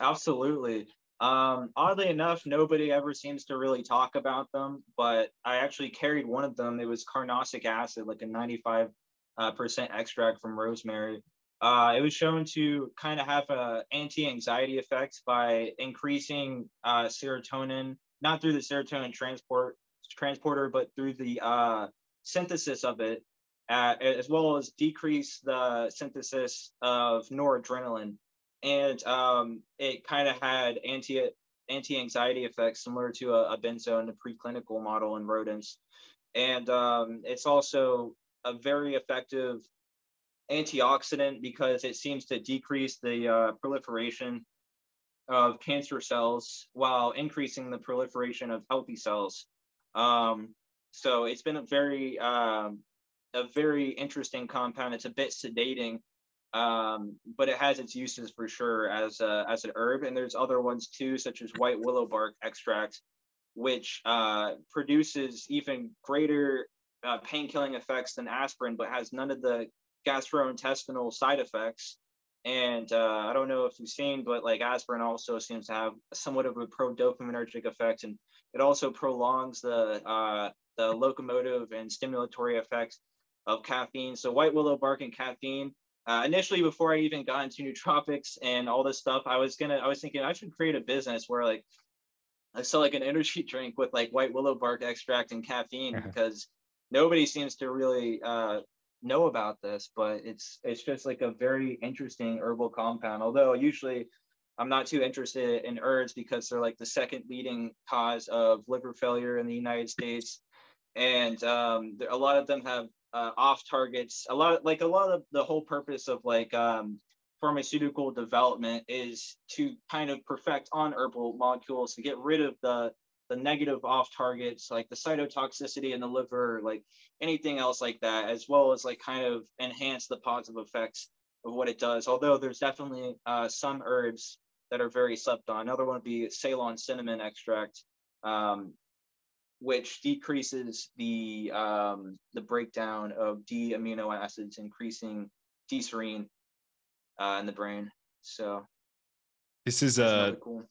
Absolutely. Um, oddly enough, nobody ever seems to really talk about them, but I actually carried one of them. It was carnosic acid, like a 95 uh, percent extract from rosemary. Uh, it was shown to kind of have a anti-anxiety effect by increasing uh, serotonin, not through the serotonin transport transporter, but through the uh, synthesis of it, uh, as well as decrease the synthesis of noradrenaline. And um, it kind of had anti anti anxiety effects similar to a, a, benzo in the preclinical model in rodents, and um, it's also a very effective antioxidant because it seems to decrease the uh, proliferation of cancer cells while increasing the proliferation of healthy cells. Um, so it's been a very um, a very interesting compound. It's a bit sedating um, but it has its uses for sure as a, as an herb. And there's other ones too, such as white willow bark extract, which uh, produces even greater uh, pain killing effects than aspirin, but has none of the gastrointestinal side effects. And uh, I don't know if you've seen, but like aspirin also seems to have somewhat of a pro dopaminergic effect, and it also prolongs the uh, the locomotive and stimulatory effects of caffeine. So white willow bark and caffeine uh, initially before i even got into nootropics and all this stuff i was gonna i was thinking i should create a business where like i sell like an energy drink with like white willow bark extract and caffeine because nobody seems to really uh, know about this but it's it's just like a very interesting herbal compound although usually i'm not too interested in herbs because they're like the second leading cause of liver failure in the united states and um, a lot of them have uh, off targets. A lot like a lot of the whole purpose of like um, pharmaceutical development is to kind of perfect on herbal molecules to get rid of the the negative off targets like the cytotoxicity in the liver, like anything else like that, as well as like kind of enhance the positive effects of what it does. Although there's definitely uh, some herbs that are very slept on. Another one would be Ceylon cinnamon extract. Um, which decreases the um, the breakdown of D amino acids, increasing D serine uh, in the brain. So this is a cool.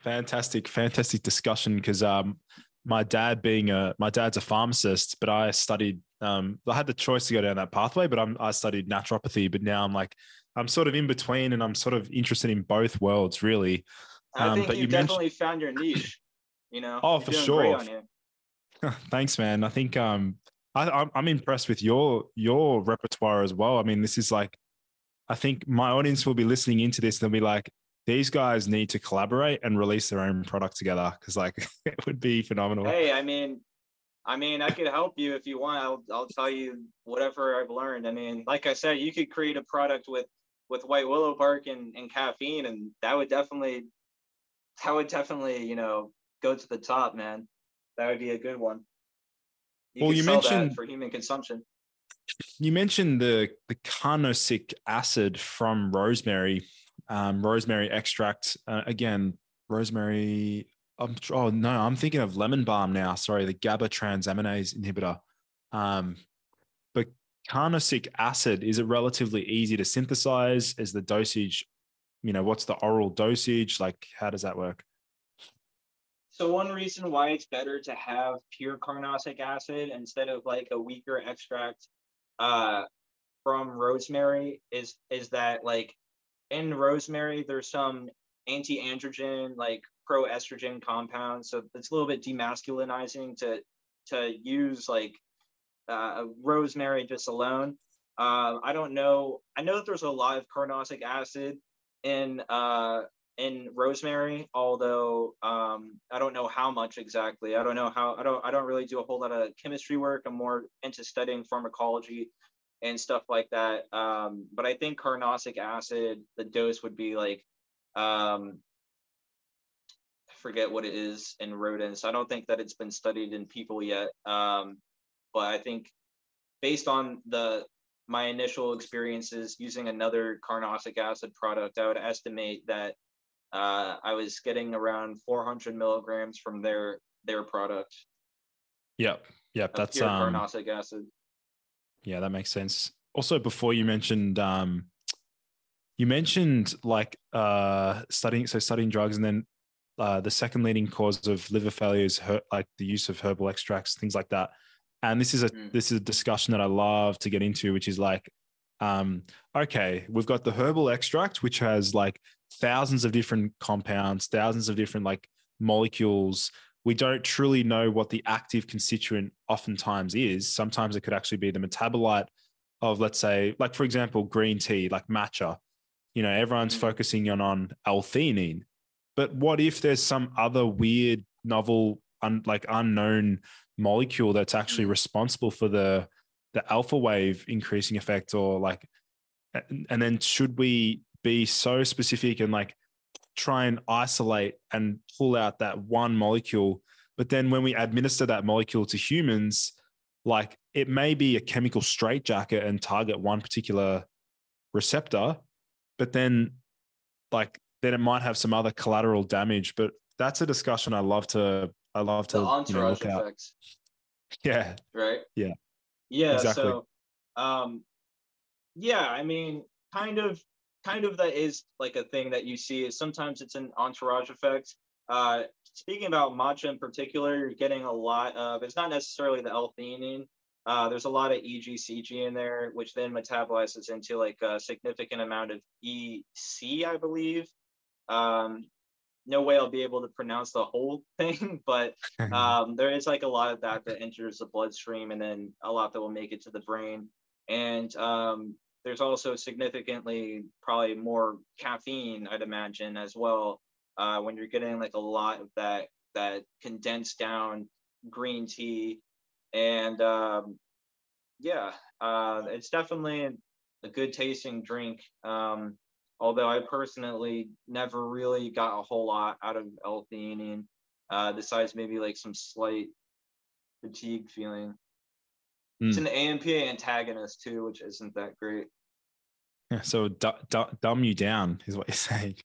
Fantastic, fantastic discussion because um, my dad being a my dad's a pharmacist, but I studied. Um, I had the choice to go down that pathway, but I'm, I studied naturopathy. But now I'm like I'm sort of in between, and I'm sort of interested in both worlds, really. I um, think you, you definitely mentioned... found your niche. You know. Oh, for sure. Thanks, man. I think um, I, I'm impressed with your your repertoire as well. I mean, this is like, I think my audience will be listening into this. They'll be like, these guys need to collaborate and release their own product together because like it would be phenomenal. Hey, I mean, I mean, I could help you if you want. I'll I'll tell you whatever I've learned. I mean, like I said, you could create a product with with white willow bark and, and caffeine, and that would definitely that would definitely you know go to the top, man. That would be a good one. You well, you mentioned for human consumption. You mentioned the the carnosic acid from rosemary, um, rosemary extract. Uh, again, rosemary. I'm, oh no, I'm thinking of lemon balm now. Sorry, the GABA transaminase inhibitor. Um, but carnosic acid is it relatively easy to synthesize? Is the dosage, you know, what's the oral dosage? Like, how does that work? So one reason why it's better to have pure carnosic acid instead of like a weaker extract uh, from rosemary is is that like in rosemary there's some anti-androgen like pro-estrogen compounds, so it's a little bit demasculinizing to to use like uh, rosemary just alone. Uh, I don't know. I know that there's a lot of carnosic acid in uh, in rosemary, although um, I don't know how much exactly. I don't know how. I don't. I don't really do a whole lot of chemistry work. I'm more into studying pharmacology and stuff like that. Um, but I think carnosic acid, the dose would be like, um, I forget what it is in rodents. I don't think that it's been studied in people yet. Um, but I think based on the my initial experiences using another carnosic acid product, I would estimate that uh, I was getting around 400 milligrams from their their product. Yep, yep, that's um, carnosic acid. Yeah, that makes sense. Also, before you mentioned, um, you mentioned like uh, studying so studying drugs, and then uh, the second leading cause of liver failure is her, like the use of herbal extracts, things like that. And this is a mm. this is a discussion that I love to get into, which is like, um, okay, we've got the herbal extract, which has like thousands of different compounds, thousands of different like molecules. We don't truly know what the active constituent oftentimes is. Sometimes it could actually be the metabolite of, let's say, like for example, green tea, like matcha. You know, everyone's mm. focusing on on L-theanine, but what if there's some other weird, novel, un, like unknown molecule that's actually mm. responsible for the the alpha wave increasing effect, or like, and then should we be so specific and like try and isolate and pull out that one molecule. But then when we administer that molecule to humans, like it may be a chemical straitjacket and target one particular receptor, but then like then it might have some other collateral damage. But that's a discussion I love to I love to you know, look effects. At. Yeah. Right. Yeah. Yeah. Exactly. So um yeah, I mean, kind of kind of that is like a thing that you see is sometimes it's an entourage effect. Uh, speaking about matcha in particular, you're getting a lot of it's not necessarily the L-theanine. Uh, there's a lot of EGCG in there, which then metabolizes into like a significant amount of EC, I believe. Um, no way I'll be able to pronounce the whole thing, but um, there is like a lot of that that enters the bloodstream, and then a lot that will make it to the brain. And um, there's also significantly probably more caffeine, I'd imagine, as well. Uh, when you're getting like a lot of that that condensed down green tea, and um, yeah, uh, it's definitely a good tasting drink. Um, although I personally never really got a whole lot out of L-theanine, uh, besides maybe like some slight fatigue feeling. Mm. It's hmm. an AMPA antagonist too, which isn't that great. Yeah, so d- d- dumb you down is what you're saying.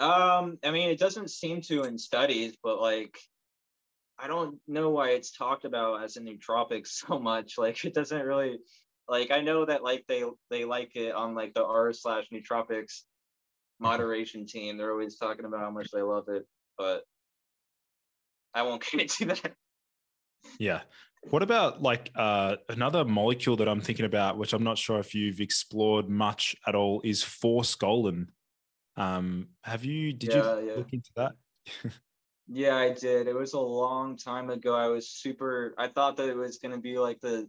Um, I mean, it doesn't seem to in studies, but like, I don't know why it's talked about as a nootropic so much. Like it doesn't really like I know that like they they like it on like the r slash nootropics moderation team. They're always talking about how much they love it, but I won't get into that. Yeah. What about like uh, another molecule that I'm thinking about, which I'm not sure if you've explored much at all, is forskolin. Um, have you? Did Yeah, you yeah. look into that? Yeah, I did. It was a long time ago. I was super I thought that it was gonna be like the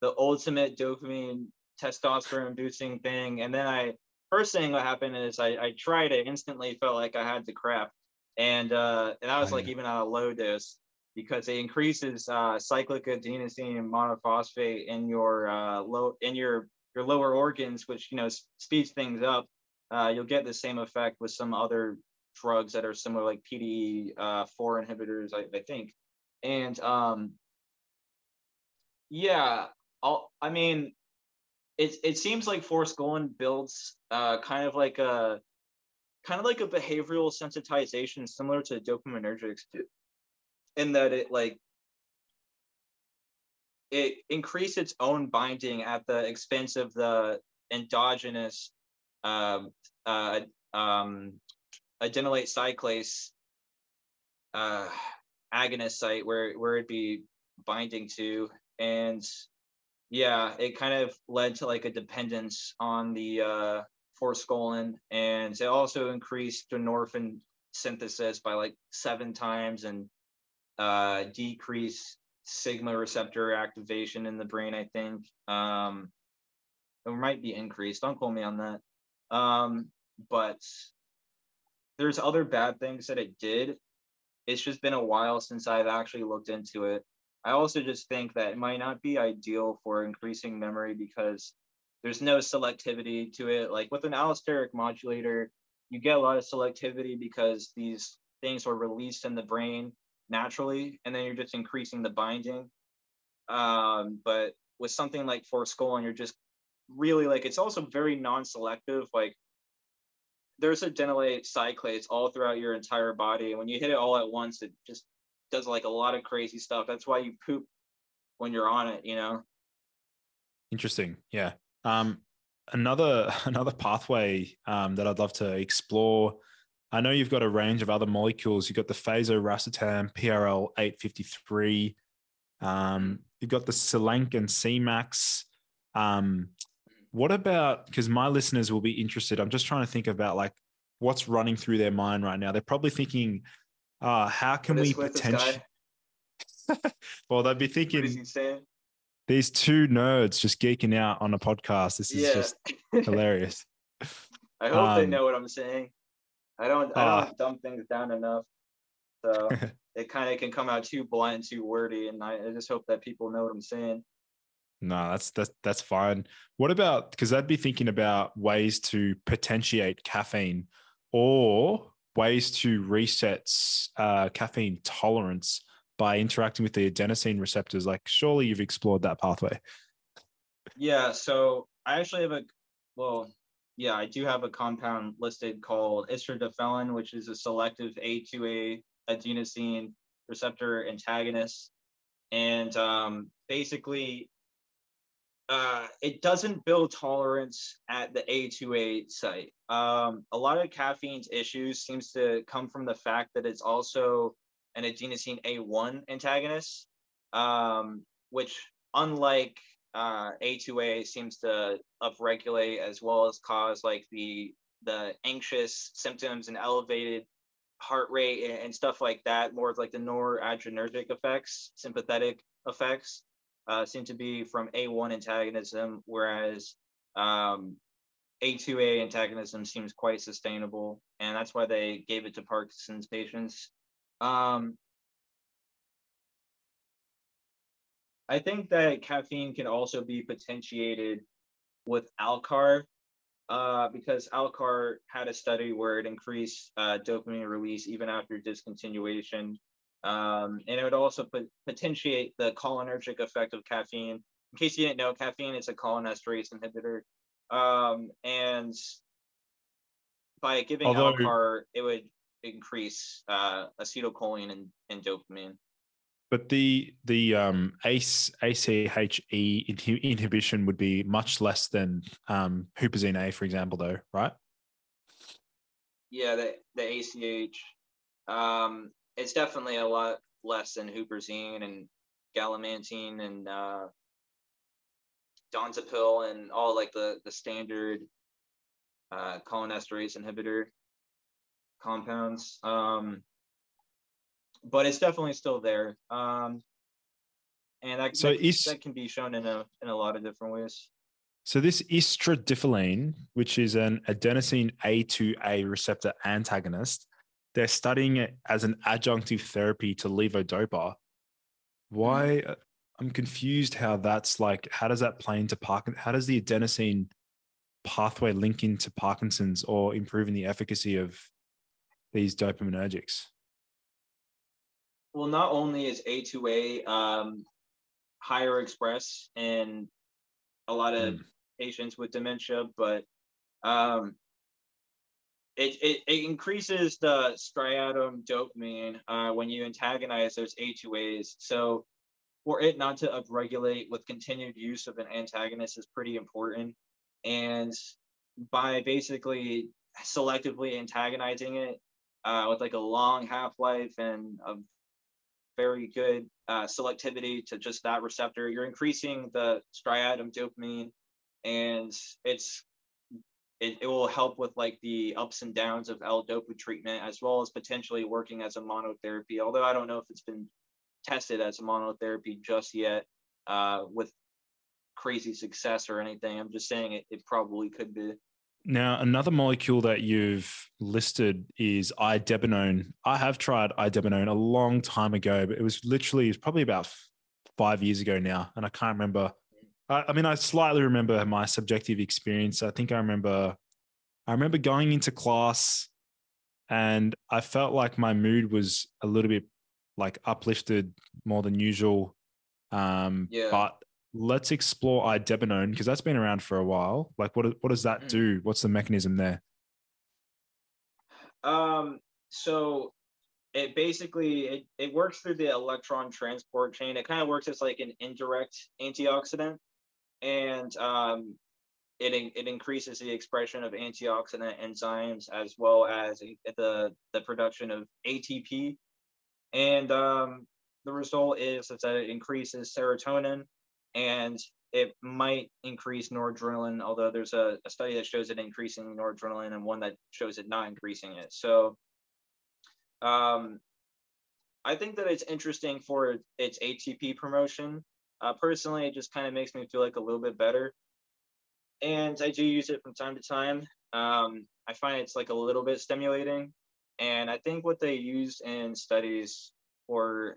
the ultimate dopamine testosterone boosting thing. And then I first thing that happened is I, I tried it, instantly felt like I had to crap. And uh and I was Oh, like yeah. even at a low dose because it increases uh cyclic adenosine monophosphate in your uh low in your your lower organs, which you know speeds things up. Uh, you'll get the same effect with some other drugs that are similar, like PDE uh, four inhibitors, I, I think. And um, yeah, I'll, I mean, it it seems like forskolin builds uh, kind of like a kind of like a behavioral sensitization similar to dopaminergics do, in that it like it increased its own binding at the expense of the endogenous um, uh, um, adenylate cyclase uh, agonist site where where it'd be binding to, and yeah, it kind of led to like a dependence on the uh, forskolin, and it also increased norepinephrine synthesis by like seven times and uh, decreased sigma receptor activation in the brain. I think um, it might be increased. Don't quote me on that. Um, but there's other bad things that it did. It's just been a while since I've actually looked into it. I also just think that it might not be ideal for increasing memory because there's no selectivity to it. Like with an allosteric modulator, you get a lot of selectivity because these things are released in the brain naturally, and then you're just increasing the binding. Um, but with something like forskolin, you're just really like it's also very non-selective. Like there's a adenylate cyclates all throughout your entire body, and when you hit it all at once, it just does like a lot of crazy stuff. That's why you poop when you're on it, you know. Interesting. Yeah. Um, another another pathway um, that I'd love to explore. I know you've got a range of other molecules. You've got the phasoracetam, PRL eight fifty three. Um, you've got the Selenk and Cmax. Um, what about because my listeners will be interested? I'm just trying to think about like what's running through their mind right now. They're probably thinking, uh, how can we potentially? well, they'd be thinking these two nerds just geeking out on a podcast. This is Yeah. just hilarious. I hope they Um, know what I'm saying. I don't I Ah. don't dumb things down enough. So it kind of can come out too blunt, too wordy, and I, I just hope that people know what I'm saying. No, that's that's that's fine. What about because I'd be thinking about ways to potentiate caffeine or ways to reset uh, caffeine tolerance by interacting with the adenosine receptors. Like, surely you've explored that pathway. Yeah, so I actually have a well, yeah, I do have a compound listed called istradiffelin, which is a selective A2A adenosine receptor antagonist. And um, basically, uh, it doesn't build tolerance at the A2A site. Um, a lot of caffeine's issues seems to come from the fact that it's also an adenosine A1 antagonist, um, which unlike uh, A2A seems to upregulate as well as cause like the the anxious symptoms and elevated heart rate and, and stuff like that. More of like the noradrenergic effects, sympathetic effects, uh, seem to be from A1 antagonism, whereas um, A2A antagonism seems quite sustainable, and that's why they gave it to Parkinson's patients. Um, I think that caffeine can also be potentiated with Alcar, uh, because Alcar had a study where it increased uh, dopamine release even after discontinuation. Um, and it would also pot- potentiate the cholinergic effect of caffeine. In case you didn't know, caffeine is a cholinesterase inhibitor. Um, and by giving Although- Alcar, it would increase uh, acetylcholine and, and dopamine. But the the um, ACE ACHE inhibition would be much less than um, huperzine A, for example, though, right? Yeah, the the ACH, um, it's definitely a lot less than huperzine and galamantine and uh, donzapil and all like the the standard uh, cholinesterase inhibitor compounds. Um, but it's definitely still there. Um, and that, so that, is, that can be shown in a in a lot of different ways. So this istradifilene, which is an adenosine A2A receptor antagonist, they're studying it as an adjunctive therapy to levodopa. Why? Mm. I'm confused how that's like. How does that play into Parkinson? How does the adenosine pathway link into Parkinson's or improving the efficacy of these dopaminergics? Well, not only is A2A um, higher express in a lot of mm. patients with dementia, but um, it, it, it, increases the striatum dopamine uh, when you antagonize those A2As. So for it not to upregulate with continued use of an antagonist is pretty important. And by basically selectively antagonizing it uh, with like a long half life and a very good uh, selectivity to just that receptor, you're increasing the striatum dopamine, and it's it, it will help with like the ups and downs of L-DOPA treatment, as well as potentially working as a monotherapy. Although I don't know if it's been tested as a monotherapy just yet uh, with crazy success or anything. I'm just saying it, it probably could be. Now, another molecule that you've listed is idebenone. I have tried idebenone a long time ago, but it was literally, it was probably about five years ago now. And I can't remember. I, I mean, I slightly remember my subjective experience. I think I remember, I remember going into class and I felt like my mood was a little bit like uplifted more than usual. Um, yeah. But let's explore idebenone because that's been around for a while. Like, what what does that mm. do? What's the mechanism there? Um, so it basically it, it works through the electron transport chain. It kind of works as like an indirect antioxidant, and um, it it increases the expression of antioxidant enzymes as well as the the production of ATP, and um, the result is that it increases serotonin and it might increase noradrenaline, although there's a, a, study that shows it increasing noradrenaline and one that shows it not increasing it. So um, I think that it's interesting for its ATP promotion. Uh, personally, it just kind of makes me feel like a little bit better. And I do use it from time to time. Um, I find it's like a little bit stimulating. And I think what they use in studies for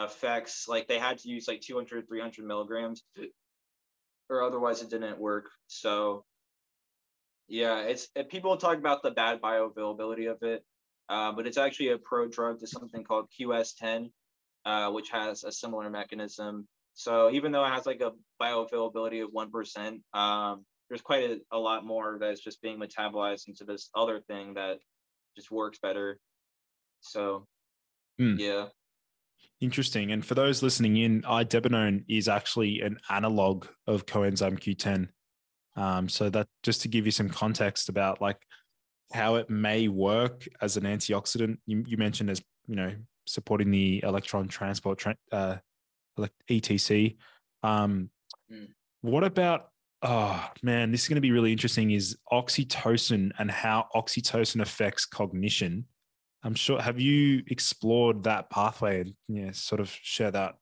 effects like they had to use like 200 300 milligrams or otherwise it didn't work. So yeah it's people talk about the bad bioavailability of it uh, but it's actually a pro drug to something called qs10 uh, which has a similar mechanism. So even though it has like a bioavailability of 1% um, there's quite a, a lot more that's just being metabolized into this other thing that just works better. So mm. yeah Interesting. And for those listening in, idebenone is actually an analog of coenzyme Q10. Um, so that just to give you some context about like how it may work as an antioxidant. You, you mentioned as you know supporting the electron transport tra- uh, ETC. Um, mm. What about oh man, this is going to be really interesting. Is oxytocin and how oxytocin affects cognition? I'm sure. Have you explored that pathway and sort of share that?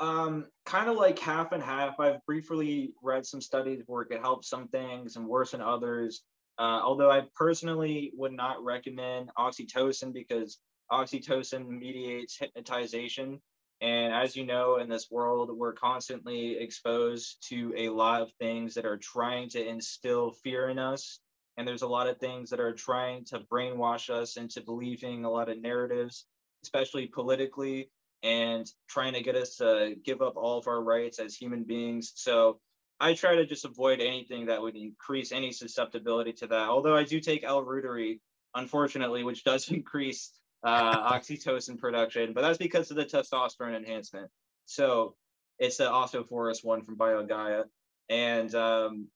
Um, kind of like half and half. I've briefly read some studies where it could help some things and worsen others. Uh, although I personally would not recommend oxytocin because oxytocin mediates hypnotization. And as you know, in this world, we're constantly exposed to a lot of things that are trying to instill fear in us and there's a lot of things that are trying to brainwash us into believing a lot of narratives especially politically and trying to get us to give up all of our rights as human beings so i try to just avoid anything that would increase any susceptibility to that although i do take l-reuteri unfortunately which does increase uh, oxytocin production, but that's because of the testosterone enhancement. So it's the Osteophorus one from BioGaia. And um,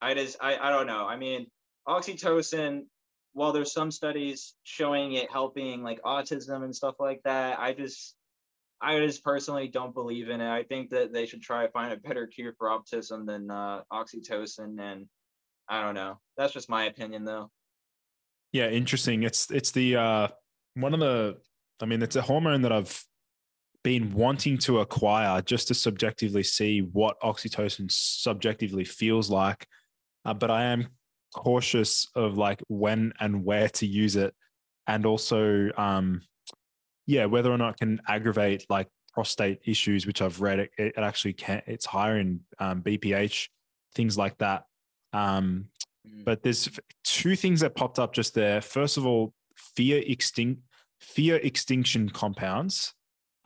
I just, I, I don't know. I mean, oxytocin, while there's some studies showing it helping like autism and stuff like that, I just, I just personally don't believe in it. I think that they should try to find a better cure for autism than uh, oxytocin. And I don't know. That's just my opinion, though. Yeah, interesting. It's it's the uh, one of the. I mean, it's a hormone that I've been wanting to acquire just to subjectively see what oxytocin subjectively feels like, uh, but I am cautious of like when and where to use it, and also um, yeah, whether or not it can aggravate like prostate issues, which I've read it, it actually can. It's higher in um, BPH, things like that. Um, mm. but there's two things that popped up just there. First of all, fear extinct fear extinction compounds.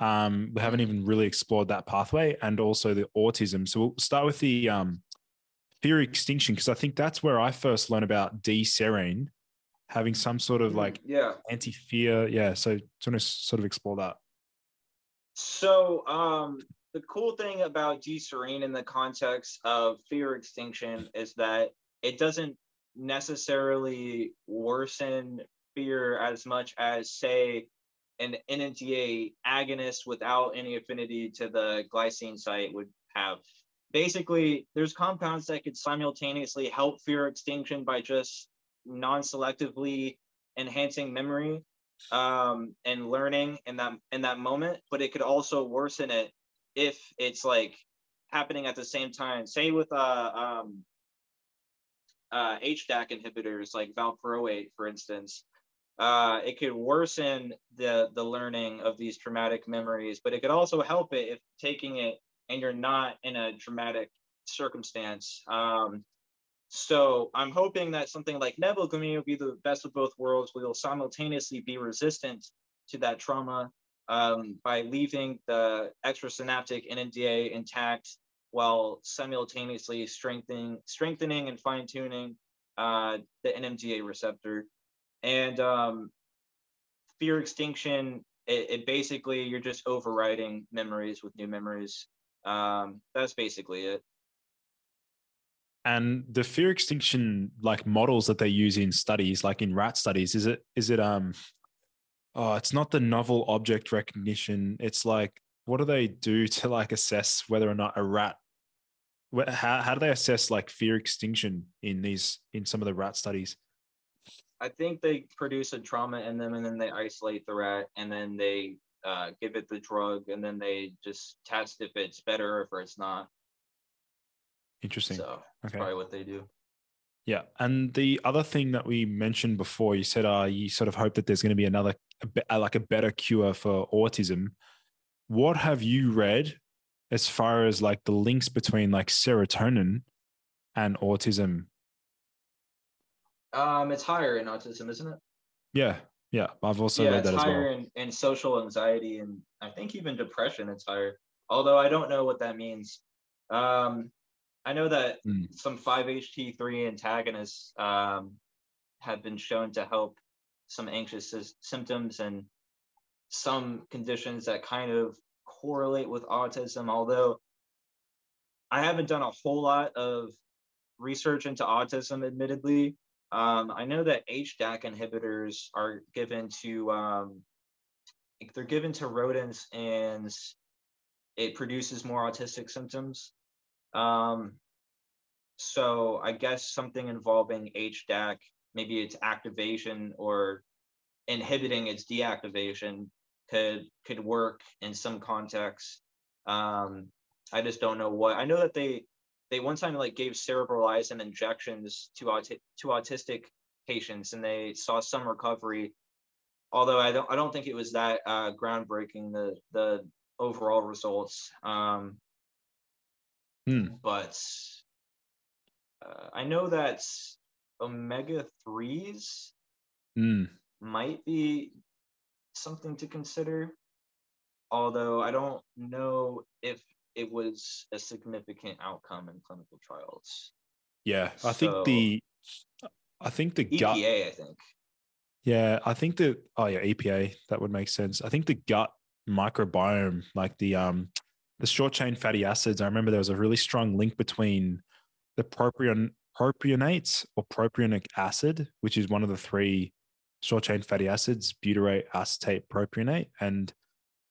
Um, we haven't mm. even really explored that pathway, and also the autism. So we'll start with the um, fear extinction because I think that's where I first learned about D-serine having some sort of like yeah. anti-fear. Yeah so to want to sort of explore that? So um the cool thing about d-serine in the context of fear extinction is that it doesn't necessarily worsen fear as much as say an NMDA agonist without any affinity to the glycine site would have. Basically, there's compounds that could simultaneously help fear extinction by just non-selectively enhancing memory um, and learning in that in that moment, but it could also worsen it if it's like happening at the same time. Say with uh, um, uh, HDAC inhibitors like valproate, for instance, uh, it could worsen the the learning of these traumatic memories, but it could also help it if taking it and you're not in a dramatic circumstance. Um, so I'm hoping that something like neboglamine will be the best of both worlds. We will simultaneously be resistant to that trauma um, by leaving the extrasynaptic NMDA intact while simultaneously strengthening, strengthening and fine tuning uh, the NMDA receptor. And um, fear extinction, it, it, basically you're just overriding memories with new memories. Um, that's basically it. And the fear extinction like models that they use in studies like in rat studies is it is it um oh it's not the novel object recognition. It's like what do they do to like assess whether or not a rat how, how do they assess like fear extinction in these in some of the rat studies? I think they produce a trauma in them and then they isolate the rat and then they uh, give it the drug and then they just test if it's better or if it's not Interesting. So that's okay. probably what they do. Yeah, and the other thing that we mentioned before, you said uh, you sort of hope that there's going to be another, a, like a better cure for autism. What have you read as far as like the links between like serotonin and autism? Um, it's higher in autism, isn't it? Yeah, yeah. I've also yeah, read that as well. higher in, in social anxiety and I think even depression. It's higher, although I don't know what that means. Um, I know that mm. some 5-HT3 antagonists um, have been shown to help some anxious symptoms and some conditions that kind of correlate with autism, although I haven't done a whole lot of research into autism, admittedly. Um, I know that HDAC inhibitors are given to um, they're given to rodents and it produces more autistic symptoms. Um, so I guess something involving HDAC, maybe its activation or inhibiting its deactivation could could work in some contexts. Um, I just don't know what. I know that they they one time like gave Cerebrolysin injections to auti- to autistic patients, and they saw some recovery. Although I don't I don't think it was that uh, groundbreaking the the overall results. Um, Hmm. But uh, I know that omega threes mm. might be something to consider. Although I don't know if it was a significant outcome in clinical trials. Yeah, I so, think the I think the EPA, gut. I think. Yeah, I think the oh yeah, EPA that would make sense. I think the gut microbiome, like the um the short chain fatty acids. I remember there was a really strong link between the propion propionates or propionic acid, which is one of the three short chain fatty acids, butyrate, acetate, propionate, and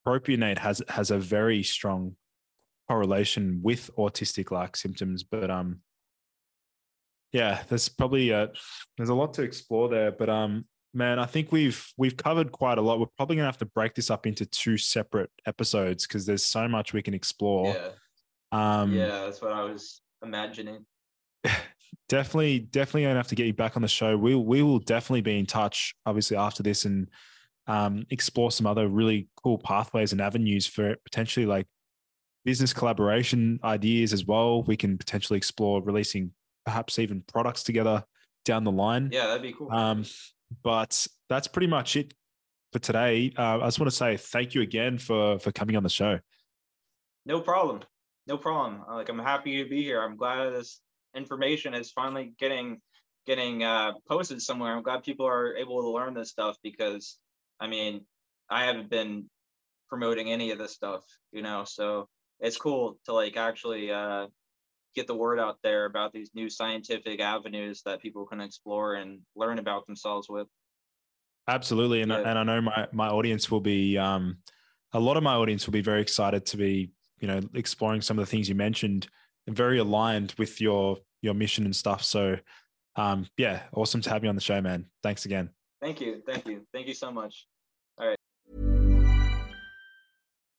propionate has has a very strong correlation with autistic like symptoms. But um, yeah, there's probably a, there's a lot to explore there. But um, man, I think we've we've covered quite a lot. We're probably gonna have to break this up into two separate episodes because there's so much we can explore. Yeah. Um, yeah, that's what I was imagining. definitely, definitely gonna have to get you back on the show. We we will definitely be in touch, obviously after this, and um, explore some other really cool pathways and avenues for potentially like business collaboration ideas as well. We can potentially explore releasing perhaps even products together down the line. Yeah, that'd be cool. Um, but that's pretty much it for today. Uh, I just want to say thank you again for for coming on the show. No problem. No problem. Like I'm happy to be here. I'm glad this information is finally getting getting uh, posted somewhere. I'm glad people are able to learn this stuff because I mean I haven't been promoting any of this stuff, you know. So it's cool to like actually uh, get the word out there about these new scientific avenues that people can explore and learn about themselves with. Absolutely, and yeah. and I know my my audience will be um, a lot of my audience will be very excited to be you know exploring some of the things you mentioned and very aligned with your your mission and stuff. So um, yeah, awesome to have you on the show, man. Thanks again. Thank you, thank you, thank you so much. All right.